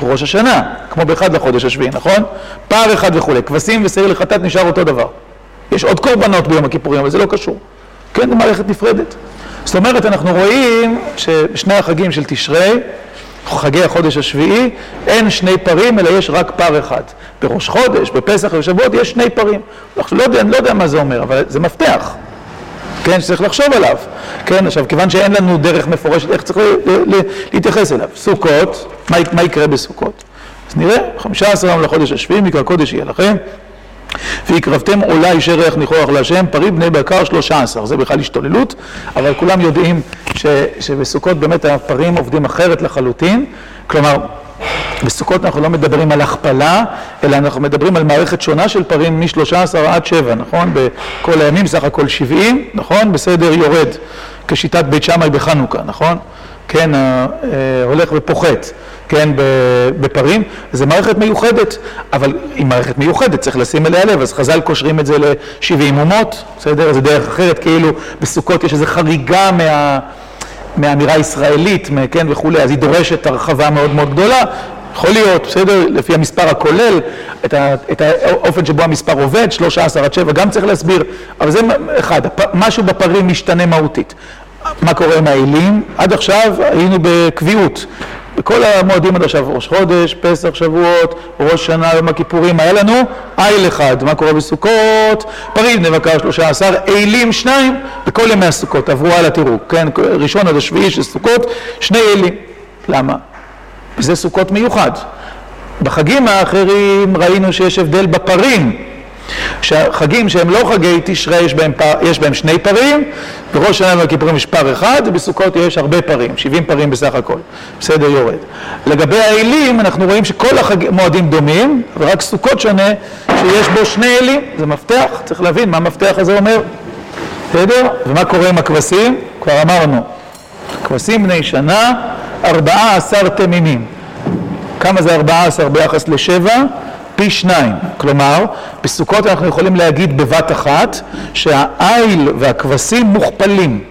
בראש השנה כמו באחד לחודש השביעי נכון? פר אחד וכולי כבשים ושעיר לחטאת נשאר אותו דבר. יש עוד קורבנות ביום הכיפורים אבל זה לא קשור. כן, זו מערכת נפרדת זאת אומרת, אנחנו רואים שבשני החגים של תשרי, חגי החודש השביעי, אין שני פרים, אלא יש רק פר אחד. בראש חודש, בפסח ובשבועות, יש שני פרים. לא יודע, אני לא יודע מה זה אומר, אבל זה מפתח. כן, שצריך לחשוב עליו. כן, עכשיו, כיוון שאין לנו דרך מפורשת, איך צריך להתייחס אליו? סוכות, מה, מה יקרה בסוכות? אז נראה, 15 יום לחודש השביעי, מקרא קודש יהיה לכם. והקרבתם עולה אישי ריח ניחוח להשם, פרי בני בקר שלושה עשר, זה בכלל השתוללות, אבל כולם יודעים ש, שבסוכות באמת הפרים עובדים אחרת לחלוטין, כלומר, בסוכות אנחנו לא מדברים על הכפלה, אלא אנחנו מדברים על מערכת שונה של פרים משלושה עשר עד שבע, נכון? בכל הימים סך הכל שבעים, נכון? בסדר יורד, כשיטת בית שמאי בחנוכה, נכון? כן, הולך ופוחת. כן, בפרים, זה מערכת מיוחדת, אבל היא מערכת מיוחדת, צריך לשים אליה לב, אז חז"ל קושרים את זה ל-70 אומות, בסדר? זה דרך אחרת, כאילו בסוכות יש איזו חריגה מה... מהאמירה הישראלית, כן, וכולי, אז היא דורשת הרחבה מאוד מאוד גדולה, יכול להיות, בסדר, לפי המספר הכולל, את, ה, את האופן שבו המספר עובד, 13 עד 7, גם צריך להסביר, אבל זה אחד, משהו בפרים משתנה מהותית. מה קורה עם האלים? עד עכשיו היינו בקביעות. בכל המועדים עד עכשיו, ראש חודש, פסח, שבועות, ראש שנה, יום הכיפורים, היה לנו איל אחד, מה קורה בסוכות? פריד נבקר שלושה עשר, אילים שניים, בכל ימי הסוכות, עברו הלאה תראו, כן, ראשון עד השביעי של סוכות, שני אילים, למה? זה סוכות מיוחד. בחגים האחרים ראינו שיש הבדל בפרים שהחגים שהם לא חגי תשרי יש בהם, פר, יש בהם שני פרים, בראש שנה והכיפורים יש פר אחד, ובסוכות יש הרבה פרים, 70 פרים בסך הכל, בסדר יורד. לגבי האלים, אנחנו רואים שכל המועדים דומים, ורק סוכות שונה, שיש בו שני אלים, זה מפתח, צריך להבין מה המפתח הזה אומר, בסדר? ומה קורה עם הכבשים? כבר אמרנו, כבשים בני שנה, 14 תמימים. כמה זה 14 ביחס לשבע? פי שניים. כלומר, בסוכות אנחנו יכולים להגיד בבת אחת שהאיל והכבשים מוכפלים.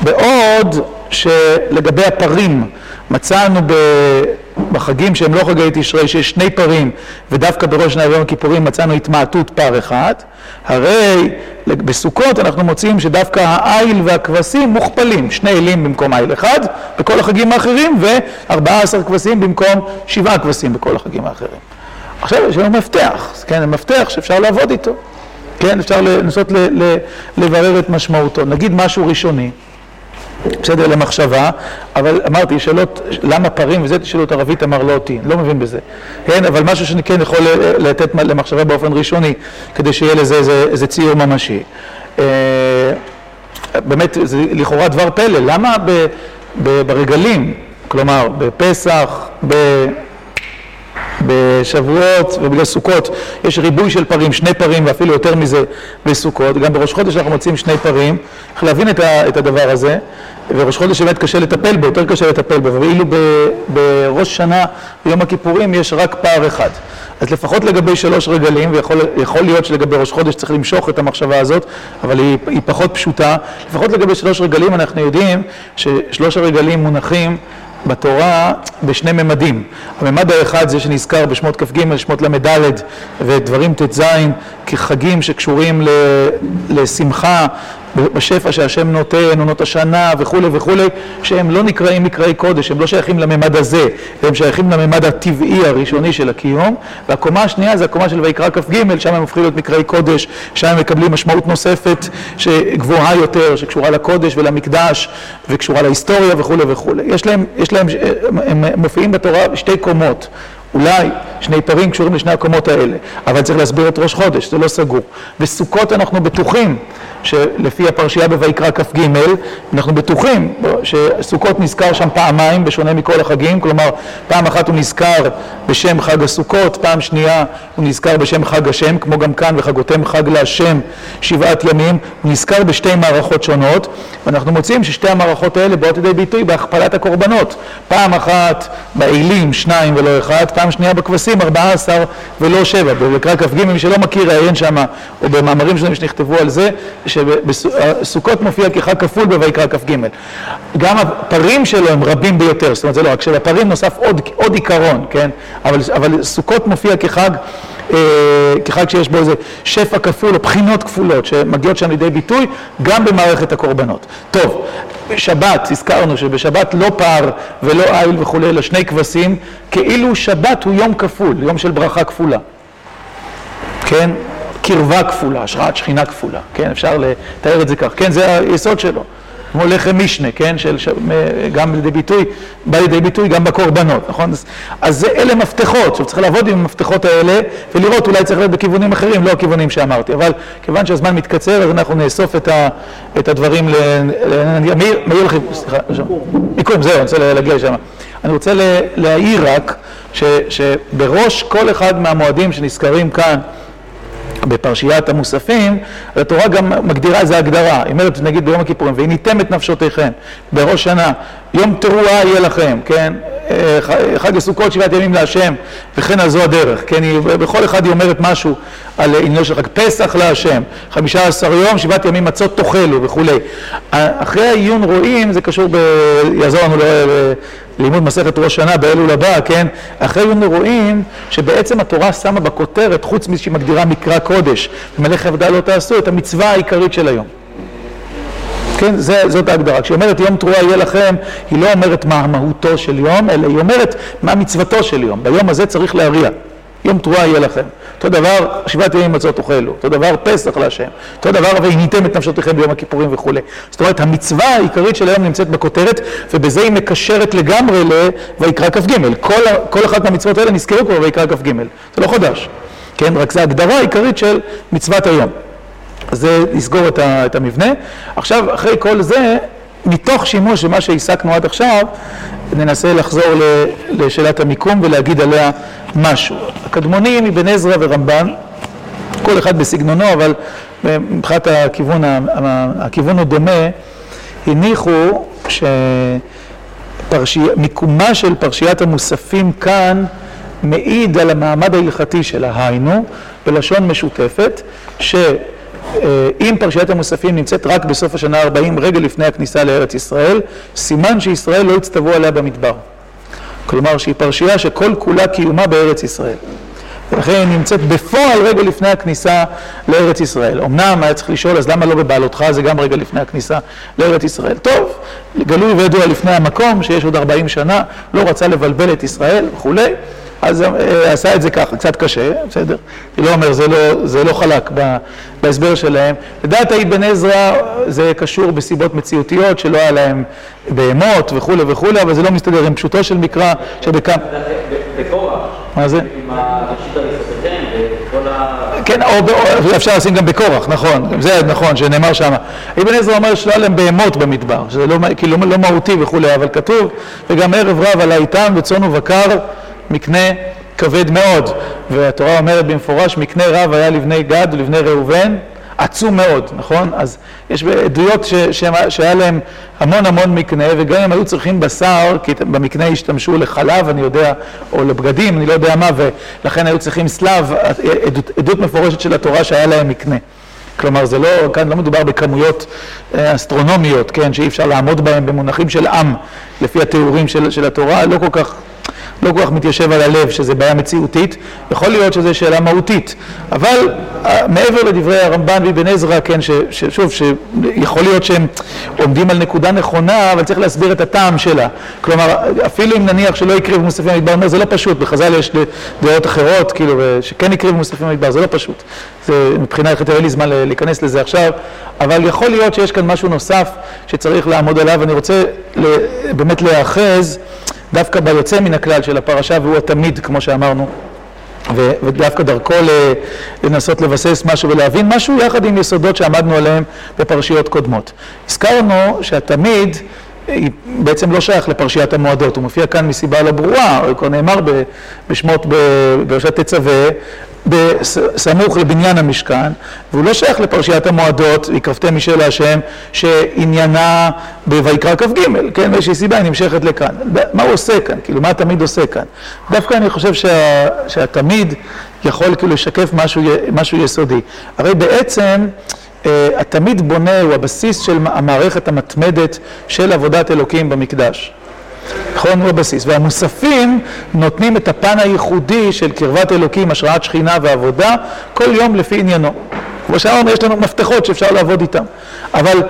בעוד שלגבי הפרים מצאנו בחגים שהם לא חגי תשרי, שיש שני פרים, ודווקא בראש שנה ויום הכיפורים מצאנו התמעטות פר אחד, הרי בסוכות אנחנו מוצאים שדווקא העיל והכבשים מוכפלים, שני אלים במקום עיל אחד בכל החגים האחרים, ו-14 כבשים במקום שבעה כבשים בכל החגים האחרים. עכשיו יש לנו מפתח, כן, מפתח שאפשר לעבוד איתו, כן, אפשר לנסות לברר את משמעותו. נגיד משהו ראשוני. בסדר, למחשבה, אבל אמרתי, שאלות, למה פרים וזה, שאלות ערבית אמר לא אותי, לא מבין בזה. כן, אבל משהו שאני כן יכול לתת למחשבה באופן ראשוני, כדי שיהיה לזה איזה, ציור ממשי. אה, באמת, זה לכאורה דבר פלא, למה ברגלים, כלומר, בפסח, ב... בשבועות ובגלל סוכות יש ריבוי של פרים, שני פרים ואפילו יותר מזה בסוכות, גם בראש חודש אנחנו מוצאים שני פרים, צריך להבין את, הדבר הזה, וראש חודש באמת קשה לטפל בו, יותר קשה לטפל בו, ואילו בראש שנה, ביום הכיפורים, יש רק פער אחד. אז לפחות לגבי שלוש רגלים, ויכול להיות שלגבי ראש חודש צריך למשוך את המחשבה הזאת, אבל היא פחות פשוטה, לפחות לגבי שלוש רגלים אנחנו יודעים ששלוש הרגלים מונחים בתורה בשני ממדים. הממד האחד זה שנזכר בשמות כ"ג, שמות ל"ד ודברים ט"ז כחגים שקשורים לשמחה בשפע שהשם נותן, עונות השנה וכולי וכולי, שהם לא נקראים מקראי קודש, הם לא שייכים לממד הזה, הם שייכים לממד הטבעי הראשוני של הקיום, והקומה השנייה זה הקומה של ויקרא כ"ג, שם הם הופכים להיות מקראי קודש, שם הם מקבלים משמעות נוספת שגבוהה יותר, שקשורה לקודש ולמקדש, וקשורה להיסטוריה וכולי וכולי. יש להם, יש להם, הם מופיעים בתורה שתי קומות. אולי שני פרים קשורים לשני הקומות האלה, אבל צריך להסביר את ראש חודש, זה לא סגור. בסוכות אנחנו בטוחים שלפי הפרשייה בויקרא כ"ג, אנחנו בטוחים שסוכות נזכר שם פעמיים, בשונה מכל החגים, כלומר, פעם אחת הוא נזכר בשם חג הסוכות, פעם שנייה הוא נזכר בשם חג השם, כמו גם כאן, וחגותם חג להשם שבעת ימים, הוא נזכר בשתי מערכות שונות, ואנחנו מוצאים ששתי המערכות האלה באות לידי ביטוי בהכפלת הקורבנות. פעם אחת באלים, שניים ולא אחד, פעם שנייה בכבשים, ארבעה עשר ולא שבע. בקרא כ"ג, מי שלא מכיר, העיין שם, או במאמרים שלהם שנכתבו על זה, שבסוכות מופיע כחג כפול בויקרא כ"ג. גם הפרים שלו הם רבים ביותר, זאת אומרת זה לא רק שבפרים נוסף עוד, עוד עיקרון, כן? אבל, אבל סוכות מופיע כחג, אה, שיש בו איזה שפע כפול או בחינות כפולות שמגיעות שם לידי ביטוי גם במערכת הקורבנות. טוב, שבת, הזכרנו שבשבת לא פר ולא איל וכולי, אלא שני כבשים, כאילו שבת הוא יום כפול, יום של ברכה כפולה. כן? קרבה כפולה, השראת שכינה כפולה, כן, אפשר לתאר את זה כך, כן, זה היסוד שלו, כמו לחם משנה, כן, של, ש... גם לידי ביטוי, בא לידי ביטוי גם בקורבנות, נכון? אז, אז זה אלה מפתחות, עכשיו צריך לעבוד עם המפתחות האלה ולראות, אולי צריך להיות בכיוונים אחרים, לא הכיוונים שאמרתי, אבל כיוון שהזמן מתקצר, אז אנחנו נאסוף את, ה, את הדברים, ל... ל... מאיר לכם, סליחה, מיקום, זהו, אני רוצה להגיע לשם. אני רוצה להעיר רק, ש, שבראש כל אחד מהמועדים שנזכרים כאן, בפרשיית המוספים, התורה גם מגדירה איזה הגדרה, היא אומרת נגיד ביום הכיפורים, והניתם את נפשותיכם בראש שנה, יום תרועה יהיה לכם, כן, אה, חג הסוכות שבעת ימים להשם, וכן על זו הדרך, כן, היא, בכל אחד היא אומרת משהו על עניינו של חג. פסח להשם, חמישה עשר יום, שבעת ימים מצות תאכלו וכולי. אחרי העיון רואים, זה קשור ב... יעזור לנו לימוד מסכת ראש שנה באלול הבא, כן? אחרי עיון רואים שבעצם התורה שמה בכותרת, חוץ מזה שהיא מגדירה מקרא קודש, ומלאכת עבודה לא תעשו, את המצווה העיקרית של היום. כן, זה, זאת ההגדרה. כשהיא אומרת יום תרועה יהיה לכם, היא לא אומרת מה מהותו של יום, אלא היא אומרת מה מצוותו של יום. ביום הזה צריך להריע. יום תרועה יהיה לכם. אותו דבר, שבעת ימים מצות תאכלו. אותו דבר, פסח להשם. אותו דבר, והניתם את נפשותיכם ביום הכיפורים וכולי. זאת אומרת, המצווה העיקרית של היום נמצאת בכותרת, ובזה היא מקשרת לגמרי לויקרא כ"ג. כל, כל אחת מהמצוות האלה נזכרו כבר בויקרא כ"ג. זה לא חדש. כן, רק זו ההגדרה העיקרית של מצוות היום. זה לסגור את המבנה. עכשיו, אחרי כל זה, מתוך שימוש במה שהעסקנו עד עכשיו, ננסה לחזור לשאלת המיקום ולהגיד עליה משהו. הקדמונים אבן עזרא ורמב"ן, כל אחד בסגנונו, אבל מבחינת הכיוון, הכיוון הוא דומה, הניחו שמיקומה של פרשיית המוספים כאן מעיד על המעמד ההלכתי שלה, היינו, בלשון משותפת, ש... אה, אם פרשיית המוספים נמצאת רק בסוף השנה ה-40, רגע לפני הכניסה לארץ ישראל, סימן שישראל לא הצטוו עליה במדבר. כלומר שהיא פרשייה שכל כולה קיומה בארץ ישראל. ולכן היא נמצאת בפועל רגע לפני הכניסה לארץ ישראל. אמנם היה צריך לשאול, אז למה לא בבעלותך זה גם רגע לפני הכניסה לארץ ישראל? טוב, גלוי וידוע לפני המקום, שיש עוד 40 שנה, לא רצה לבלבל את ישראל וכולי, אז אה, עשה את זה ככה, קצת קשה, בסדר? אני לא אומר, זה לא, זה לא חלק בהסבר שלהם. לדעת האבן עזרא זה קשור בסיבות מציאותיות, שלא היה להם בהמות וכולי וכולי, אבל זה לא מסתדר עם פשוטו של מקרא, שבכמה... בקורח. מה זה? עם הראשית הריסותיכם וכל ה... כן, אפשר לשים גם בקורח, נכון, זה נכון, שנאמר שם. אבן עזרא אומר שלא היה להם בהמות במדבר, שזה לא, כאילו לא מהותי וכולי, אבל כתוב, וגם ערב רב עלה איתם וצאן ובקר מקנה כבד מאוד. והתורה אומרת במפורש, מקנה רב היה לבני גד ולבני ראובן, עצום מאוד, נכון? אז יש עדויות שהיה להם המון המון מקנה, וגם אם היו צריכים בשר, כי במקנה השתמשו לחלב, אני יודע, או לבגדים, אני לא יודע מה, ולכן היו צריכים סלב, עדות, עדות מפורשת של התורה שהיה להם מקנה. כלומר, זה לא, כאן לא מדובר בכמויות אה, אסטרונומיות, כן, שאי אפשר לעמוד בהן במונחים של עם, לפי התיאורים של, של התורה, לא כל כך לא כל כך מתיישב על הלב שזה בעיה מציאותית, יכול להיות שזו שאלה מהותית, אבל אה, מעבר לדברי הרמב"ן ואבן עזרא, כן, ששוב, שיכול להיות שהם עומדים על נקודה נכונה, אבל צריך להסביר את הטעם שלה. כלומר, אפילו אם נניח שלא הקריבו מוספים במדבר, זה לא פשוט, בחז"ל יש דעות אחרות, כאילו, שכן הקריבו מוספים במדבר, זה לא פשוט. זה מבחינה הלכתית, אין לי זמן להיכנס לזה עכשיו, אבל יכול להיות שיש כאן משהו נוסף שצריך לעמוד עליו, אני רוצה באמת להיאחז דווקא ביוצא מן הכלל של הפרשה, והוא התמיד, כמו שאמרנו, ודווקא דרכו לנסות לבסס משהו ולהבין משהו, יחד עם יסודות שעמדנו עליהם בפרשיות קודמות. הזכרנו שהתמיד היא בעצם לא שייך לפרשיית המועדות, הוא מופיע כאן מסיבה לא ברורה, הוא כבר נאמר בשמות בפרשת תצווה, בסמוך לבניין המשכן, והוא לא שייך לפרשיית המועדות, והקרבתם משל השם, שעניינה בויקרא כ"ג, כן, באיזושהי סיבה היא נמשכת לכאן. מה הוא עושה כאן? כאילו, מה התמיד עושה כאן? דווקא אני חושב שה, שהתמיד יכול כאילו לשקף משהו, משהו יסודי. הרי בעצם... התמיד בונה הוא הבסיס של המערכת המתמדת של עבודת אלוקים במקדש. נכון? הוא הבסיס. והמוספים נותנים את הפן הייחודי של קרבת אלוקים, השראת שכינה ועבודה, כל יום לפי עניינו. כמו שאמרנו, יש לנו מפתחות שאפשר לעבוד איתם. אבל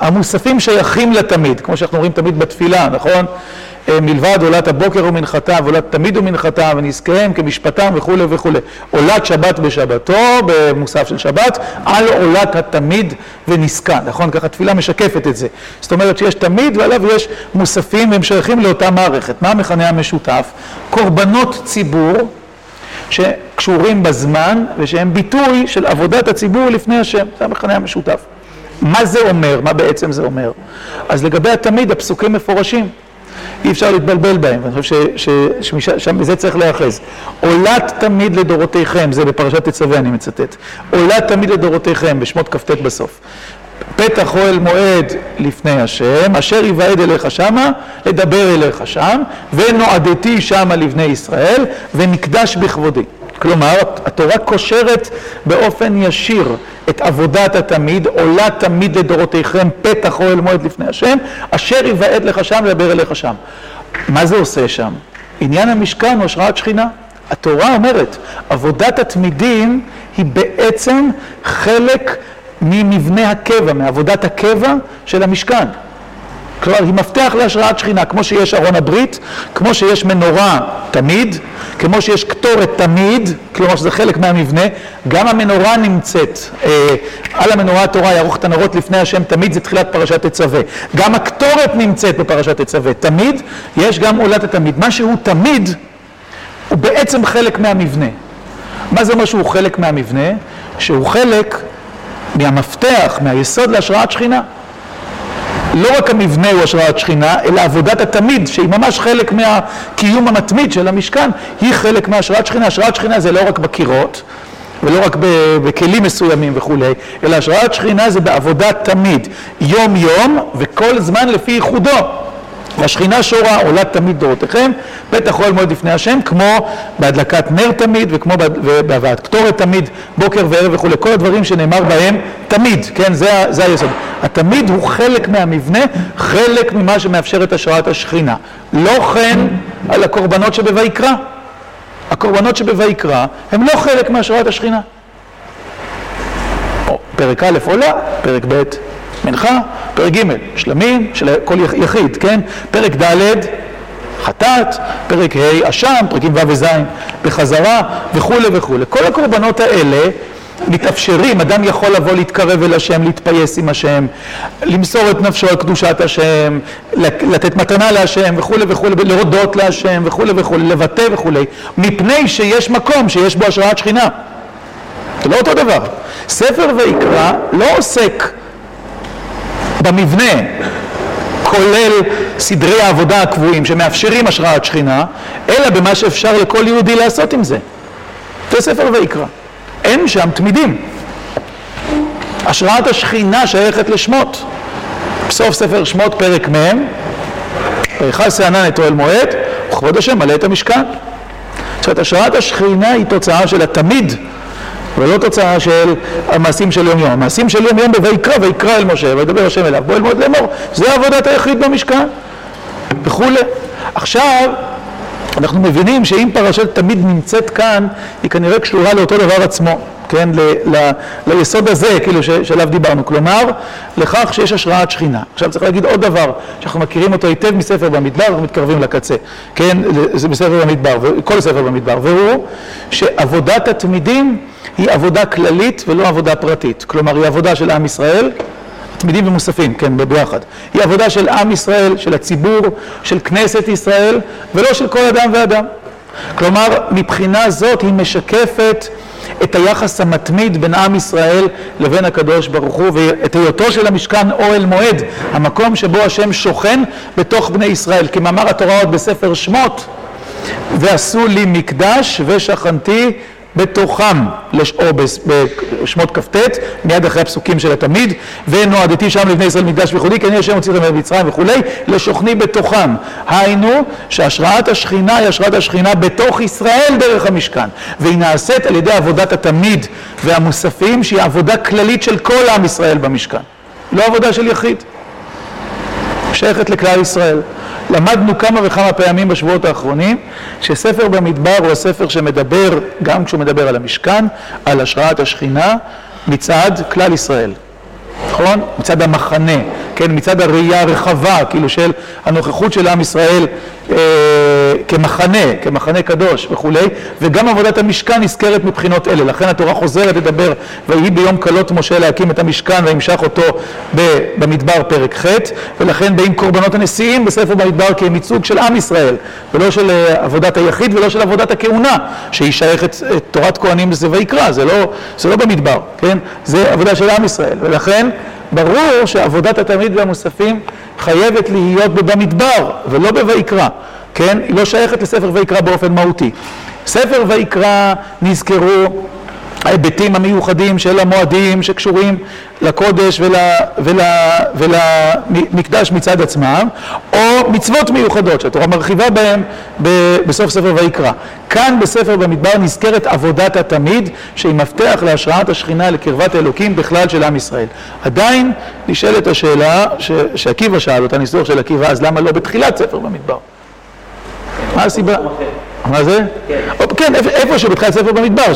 המוספים שייכים לתמיד, כמו שאנחנו רואים תמיד בתפילה, נכון? מלבד עולת הבוקר ומנחתה, ועולת תמיד ומנחתה, ונזכיהם כמשפטם וכולי וכולי. עולת שבת בשבתו, במוסף של שבת, על עולת התמיד ונזכה, נכון? ככה תפילה משקפת את זה. זאת אומרת שיש תמיד ועליו יש מוספים והם שייכים לאותה מערכת. מה המכנה המשותף? קורבנות ציבור שקשורים בזמן ושהם ביטוי של עבודת הציבור לפני השם. זה המכנה המשותף. מה זה אומר? מה בעצם זה אומר? אז לגבי התמיד הפסוקים מפורשים. אי אפשר להתבלבל בהם, ואני חושב שבזה צריך להיאחז. עולת תמיד לדורותיכם, זה בפרשת תצווה אני מצטט, עולת תמיד לדורותיכם, בשמות כ"ט בסוף. פתח אוהל מועד לפני השם, אשר יוועד אליך שמה, לדבר אליך שם, ונועדתי שמה לבני ישראל, ונקדש בכבודי. כלומר, התורה קושרת באופן ישיר את עבודת התמיד, עולה תמיד לדורותיכם פתח אוהל מועד לפני השם, אשר יוועד לך שם לדבר אליך שם. מה זה עושה שם? עניין המשכן הוא השראת שכינה. התורה אומרת, עבודת התמידים היא בעצם חלק ממבנה הקבע, מעבודת הקבע של המשכן. כלומר, היא מפתח להשראת שכינה, כמו שיש ארון הברית, כמו שיש מנורה תמיד, כמו שיש קטורת תמיד, כלומר שזה חלק מהמבנה, גם המנורה נמצאת, אה, על המנורה התורה יערוך את הנרות לפני השם תמיד, זה תחילת פרשת תצווה. גם הקטורת נמצאת בפרשת תצווה, תמיד, יש גם עולת התמיד. מה שהוא תמיד, הוא בעצם חלק מהמבנה. מה זה אומר שהוא חלק מהמבנה? שהוא חלק מהמפתח, מהיסוד להשראת שכינה. לא רק המבנה הוא השראת שכינה, אלא עבודת התמיד, שהיא ממש חלק מהקיום המתמיד של המשכן, היא חלק מהשראת שכינה. השראת שכינה זה לא רק בקירות, ולא רק בכלים מסוימים וכולי, אלא השראת שכינה זה בעבודת תמיד, יום יום וכל זמן לפי ייחודו. והשכינה שורה עולה תמיד דורותיכם, בטח אוהל מועד לפני השם, כמו בהדלקת נר תמיד, וכמו בהבאת קטורת תמיד, בוקר וערב וכולי, כל הדברים שנאמר בהם תמיד, כן, זה, היסוד. התמיד הוא חלק מהמבנה, חלק ממה שמאפשר את השראת השכינה. לא כן על הקורבנות שבויקרא. הקורבנות שבויקרא הם לא חלק מהשראת השכינה. פרק א' עולה, פרק ב' מנחה, פרק ג' שלמים של כל יחיד, כן? פרק ד' חטאת, פרק ה' אשם, פרקים ו' וז' בחזרה וכולי וכולי. כל הקורבנות האלה מתאפשרים, אדם יכול לבוא להתקרב אל השם, להתפייס עם השם, למסור את נפשו על קדושת השם, לתת מתנה להשם וכולי וכולי, להודות להשם וכולי וכולי, לבטא וכולי, מפני שיש מקום שיש בו השראת שכינה. זה לא אותו דבר. ספר ויקרא לא עוסק במבנה, כולל סדרי העבודה הקבועים שמאפשרים השראת שכינה, אלא במה שאפשר לכל יהודי לעשות עם זה. זה ספר ויקרא. אין שם תמידים. השראת השכינה שייכת לשמות. בסוף ספר שמות פרק מ', ויכעס הענן את אוהל מועד, וכבוד השם מלא את המשכן. זאת אומרת, השראת השכינה היא תוצאה של התמיד, ולא תוצאה של המעשים של יום יום. המעשים של יום יום בויקרא, ויקרא אל משה, וידבר השם אליו, בוא אל מועד לאמור. זה עבודת היחיד במשכן, וכולי. עכשיו, אנחנו מבינים שאם פרשת תמיד נמצאת כאן, היא כנראה קשורה לאותו דבר עצמו, כן, ל, ל, ליסוד הזה, כאילו, שעליו דיברנו, כלומר, לכך שיש השראת שכינה. עכשיו צריך להגיד עוד דבר, שאנחנו מכירים אותו היטב מספר במדבר, אנחנו מתקרבים לקצה, כן, זה מספר במדבר, כל ספר במדבר, והוא שעבודת התמידים היא עבודה כללית ולא עבודה פרטית, כלומר, היא עבודה של עם ישראל, תמידים ומוספים, כן, ביחד. היא עבודה של עם ישראל, של הציבור, של כנסת ישראל, ולא של כל אדם ואדם. כלומר, מבחינה זאת היא משקפת את היחס המתמיד בין עם ישראל לבין הקדוש ברוך הוא, ואת היותו של המשכן אוהל מועד, המקום שבו השם שוכן בתוך בני ישראל. כמאמר התורה עוד בספר שמות, ועשו לי מקדש ושכנתי בתוכם, או בשמות כ"ט, מיד אחרי הפסוקים של התמיד, ונועדתי שם לבני ישראל מקדש וייחודי, כי אני השם הוציא אותם ממצרים וכולי, לשוכני בתוכם. היינו, שהשראת השכינה היא השראת השכינה בתוך ישראל דרך המשכן, והיא נעשית על ידי עבודת התמיד והמוספים, שהיא עבודה כללית של כל עם ישראל במשכן, לא עבודה של יחיד. שייכת לכלל ישראל. למדנו כמה וכמה פעמים בשבועות האחרונים שספר במדבר הוא הספר שמדבר, גם כשהוא מדבר על המשכן, על השראת השכינה מצד כלל ישראל. נכון? מצד המחנה, כן? מצד הראייה הרחבה, כאילו של הנוכחות של עם ישראל כמחנה, כמחנה קדוש וכולי, וגם עבודת המשכן נזכרת מבחינות אלה. לכן התורה חוזרת לדבר, ויהי ביום כלות משה להקים את המשכן וימשך אותו במדבר פרק ח', ולכן באים קורבנות הנשיאים בספר במדבר כהם ייצוג של עם ישראל, ולא של אה, עבודת היחיד ולא של עבודת הכהונה, שהיא שייכת את תורת כהנים זה ויקרא, לא, זה לא במדבר, כן? זה עבודה של עם ישראל, ולכן ברור שעבודת התלמיד והמוספים חייבת להיות במדבר ולא בויקרא, כן? היא לא שייכת לספר ויקרא באופן מהותי. ספר ויקרא נזכרו ההיבטים המיוחדים של המועדים שקשורים לקודש ול, ול, ולמקדש מצד עצמם, או מצוות מיוחדות שהתורה מרחיבה בהן בסוף ספר ויקרא. כאן בספר במדבר נזכרת עבודת התמיד, שהיא מפתח להשראת השכינה לקרבת האלוקים בכלל של עם ישראל. עדיין נשאלת השאלה שעקיבא שאל אותה, ניסוח של עקיבא, אז למה לא בתחילת ספר במדבר? מה הסיבה? מה זה? כן, איפשהו בתחילת ספר במדבר,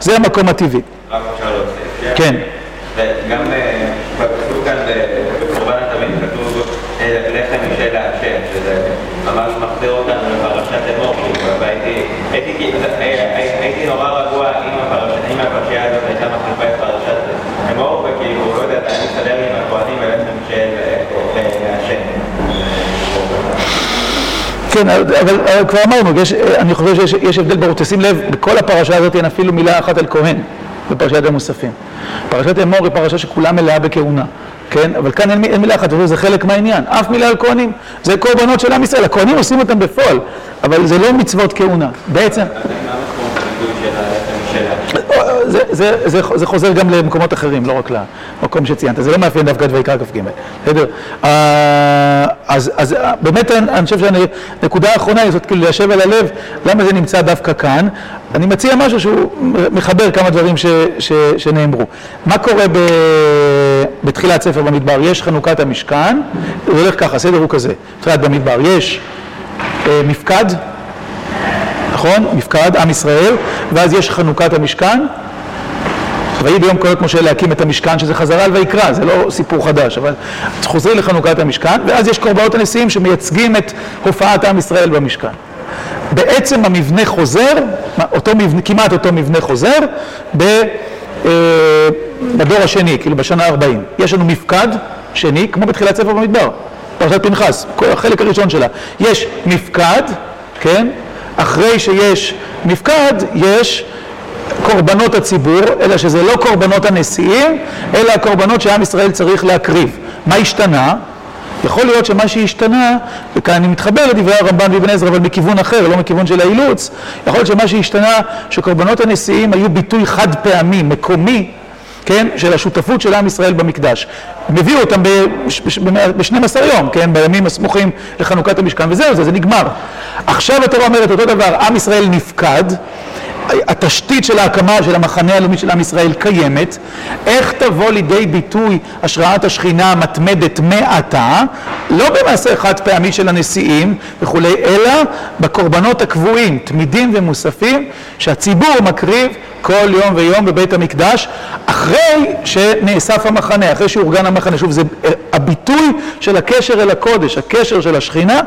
זה המקום הטבעי. רק אפשר להוסיף. כן. וגם כתוב כאן בקורבן התמיד כתוב לחם משל השם, שזה ממש מחזיר אותנו לפרשת אמור, והייתי נורא רגוע אם הפרשייה הזאת הייתה מחליפה את פרשת אמור, וכאילו, לא יודע, אני מסתדר עם הכהנים ולחם של השם. כן, אבל, כבר אמרנו, אני חושב שיש הבדל ברור, תשים לב, בכל הפרשה הזאת אין אפילו מילה אחת על כהן, בפרשת המוספים. פרשת אמור היא פרשה שכולה מלאה בכהונה, כן? אבל כאן אין, אין מילה אחת, זה חלק מהעניין, אף מילה על כהנים, זה קורבנות של עם ישראל, הכהנים עושים אותם בפועל, אבל זה לא מצוות כהונה, בעצם... זה, זה, זה, זה חוזר גם למקומות אחרים, לא רק למקום שציינת, זה לא מאפיין דווקא את ויקרא כ"ג, בסדר? אה, אז, אז באמת אני חושב שהנקודה האחרונה היא זאת כאילו ליישב על הלב למה זה נמצא דווקא כאן. אני מציע משהו שהוא מחבר כמה דברים ש, ש, שנאמרו. מה קורה ב, בתחילת ספר במדבר? יש חנוכת המשכן, זה הולך ככה, הסדר הוא כזה, תחילת במדבר, יש אה, מפקד, נכון? מפקד, עם ישראל, ואז יש חנוכת המשכן. ויהי ביום קולות משה להקים את המשכן, שזה חזרה על ויקרא, זה לא סיפור חדש, אבל חוזרים לחנוכת המשכן, ואז יש קורבנות הנשיאים שמייצגים את הופעת עם ישראל במשכן. בעצם המבנה חוזר, אותו מבנה, כמעט אותו מבנה חוזר, אה, בדור השני, כאילו בשנה ה-40. יש לנו מפקד שני, כמו בתחילת ספר במדבר, פרשת פנחס, החלק הראשון שלה. יש מפקד, כן? אחרי שיש מפקד, יש קורבנות הציבור, אלא שזה לא קורבנות הנשיאים, אלא הקורבנות שעם ישראל צריך להקריב. מה השתנה? יכול להיות שמה שהשתנה, וכאן אני מתחבר לדברי הרמב"ן ואבן עזרא, אבל מכיוון אחר, לא מכיוון של האילוץ, יכול להיות שמה שהשתנה, שקורבנות הנשיאים היו ביטוי חד פעמי, מקומי, כן, של השותפות של עם ישראל במקדש. הם הביאו אותם ב-12 יום, כן, בימים הסמוכים לחנוכת המשכן, וזהו זה, זה נגמר. עכשיו התורה אומרת אותו דבר, עם ישראל נפקד, התשתית של ההקמה של המחנה הלאומי של עם ישראל קיימת, איך תבוא לידי ביטוי השראת השכינה המתמדת מעתה, לא במעשה חד פעמי של הנשיאים וכולי, אלא בקורבנות הקבועים, תמידים ומוספים, שהציבור מקריב כל יום ויום בבית המקדש, אחרי שנאסף המחנה, אחרי שאורגן המחנה. שוב, זה הביטוי של הקשר אל הקודש, הקשר של השכינה,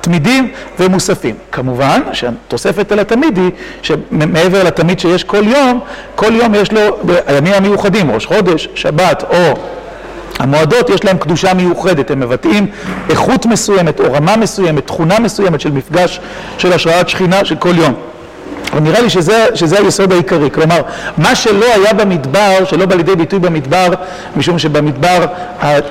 תמידים ומוספים. כמובן שהתוספת על התמיד היא שמעבר לתמיד שיש כל יום, כל יום יש לו, הימים המיוחדים, ראש חודש, שבת או המועדות יש להם קדושה מיוחדת, הם מבטאים איכות מסוימת או רמה מסוימת, תכונה מסוימת של מפגש של השראת שכינה של כל יום. אבל נראה לי שזה, שזה היסוד העיקרי, כלומר, מה שלא היה במדבר, שלא בא לידי ביטוי במדבר, משום שבמדבר,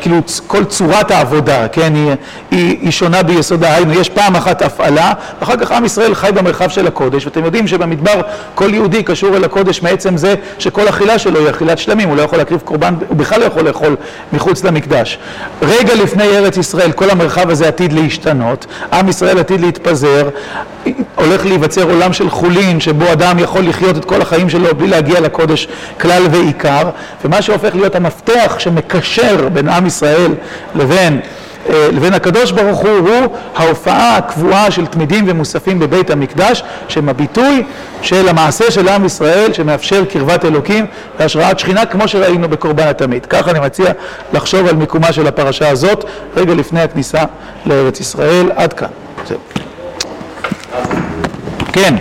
כאילו, כל צורת העבודה, כן, היא, היא, היא שונה ביסודה, היינו, יש פעם אחת הפעלה, ואחר כך עם ישראל חי במרחב של הקודש, ואתם יודעים שבמדבר כל יהודי קשור אל הקודש מעצם זה שכל אכילה שלו היא אכילת שלמים, הוא לא יכול להקריב קורבן, הוא בכלל לא יכול לאכול מחוץ למקדש. רגע לפני ארץ ישראל, כל המרחב הזה עתיד להשתנות, עם ישראל עתיד להתפזר, הולך להיווצר עולם של חולין, שבו אדם יכול לחיות את כל החיים שלו בלי להגיע לקודש כלל ועיקר, ומה שהופך להיות המפתח שמקשר בין עם ישראל לבין, לבין הקדוש ברוך הוא, הוא ההופעה הקבועה של תמידים ומוספים בבית המקדש, שהם הביטוי של המעשה של עם ישראל, שמאפשר קרבת אלוקים והשראת שכינה, כמו שראינו בקורבן התמיד. ככה אני מציע לחשוב על מיקומה של הפרשה הזאת, רגע לפני הכניסה לארץ ישראל. עד כאן. כן.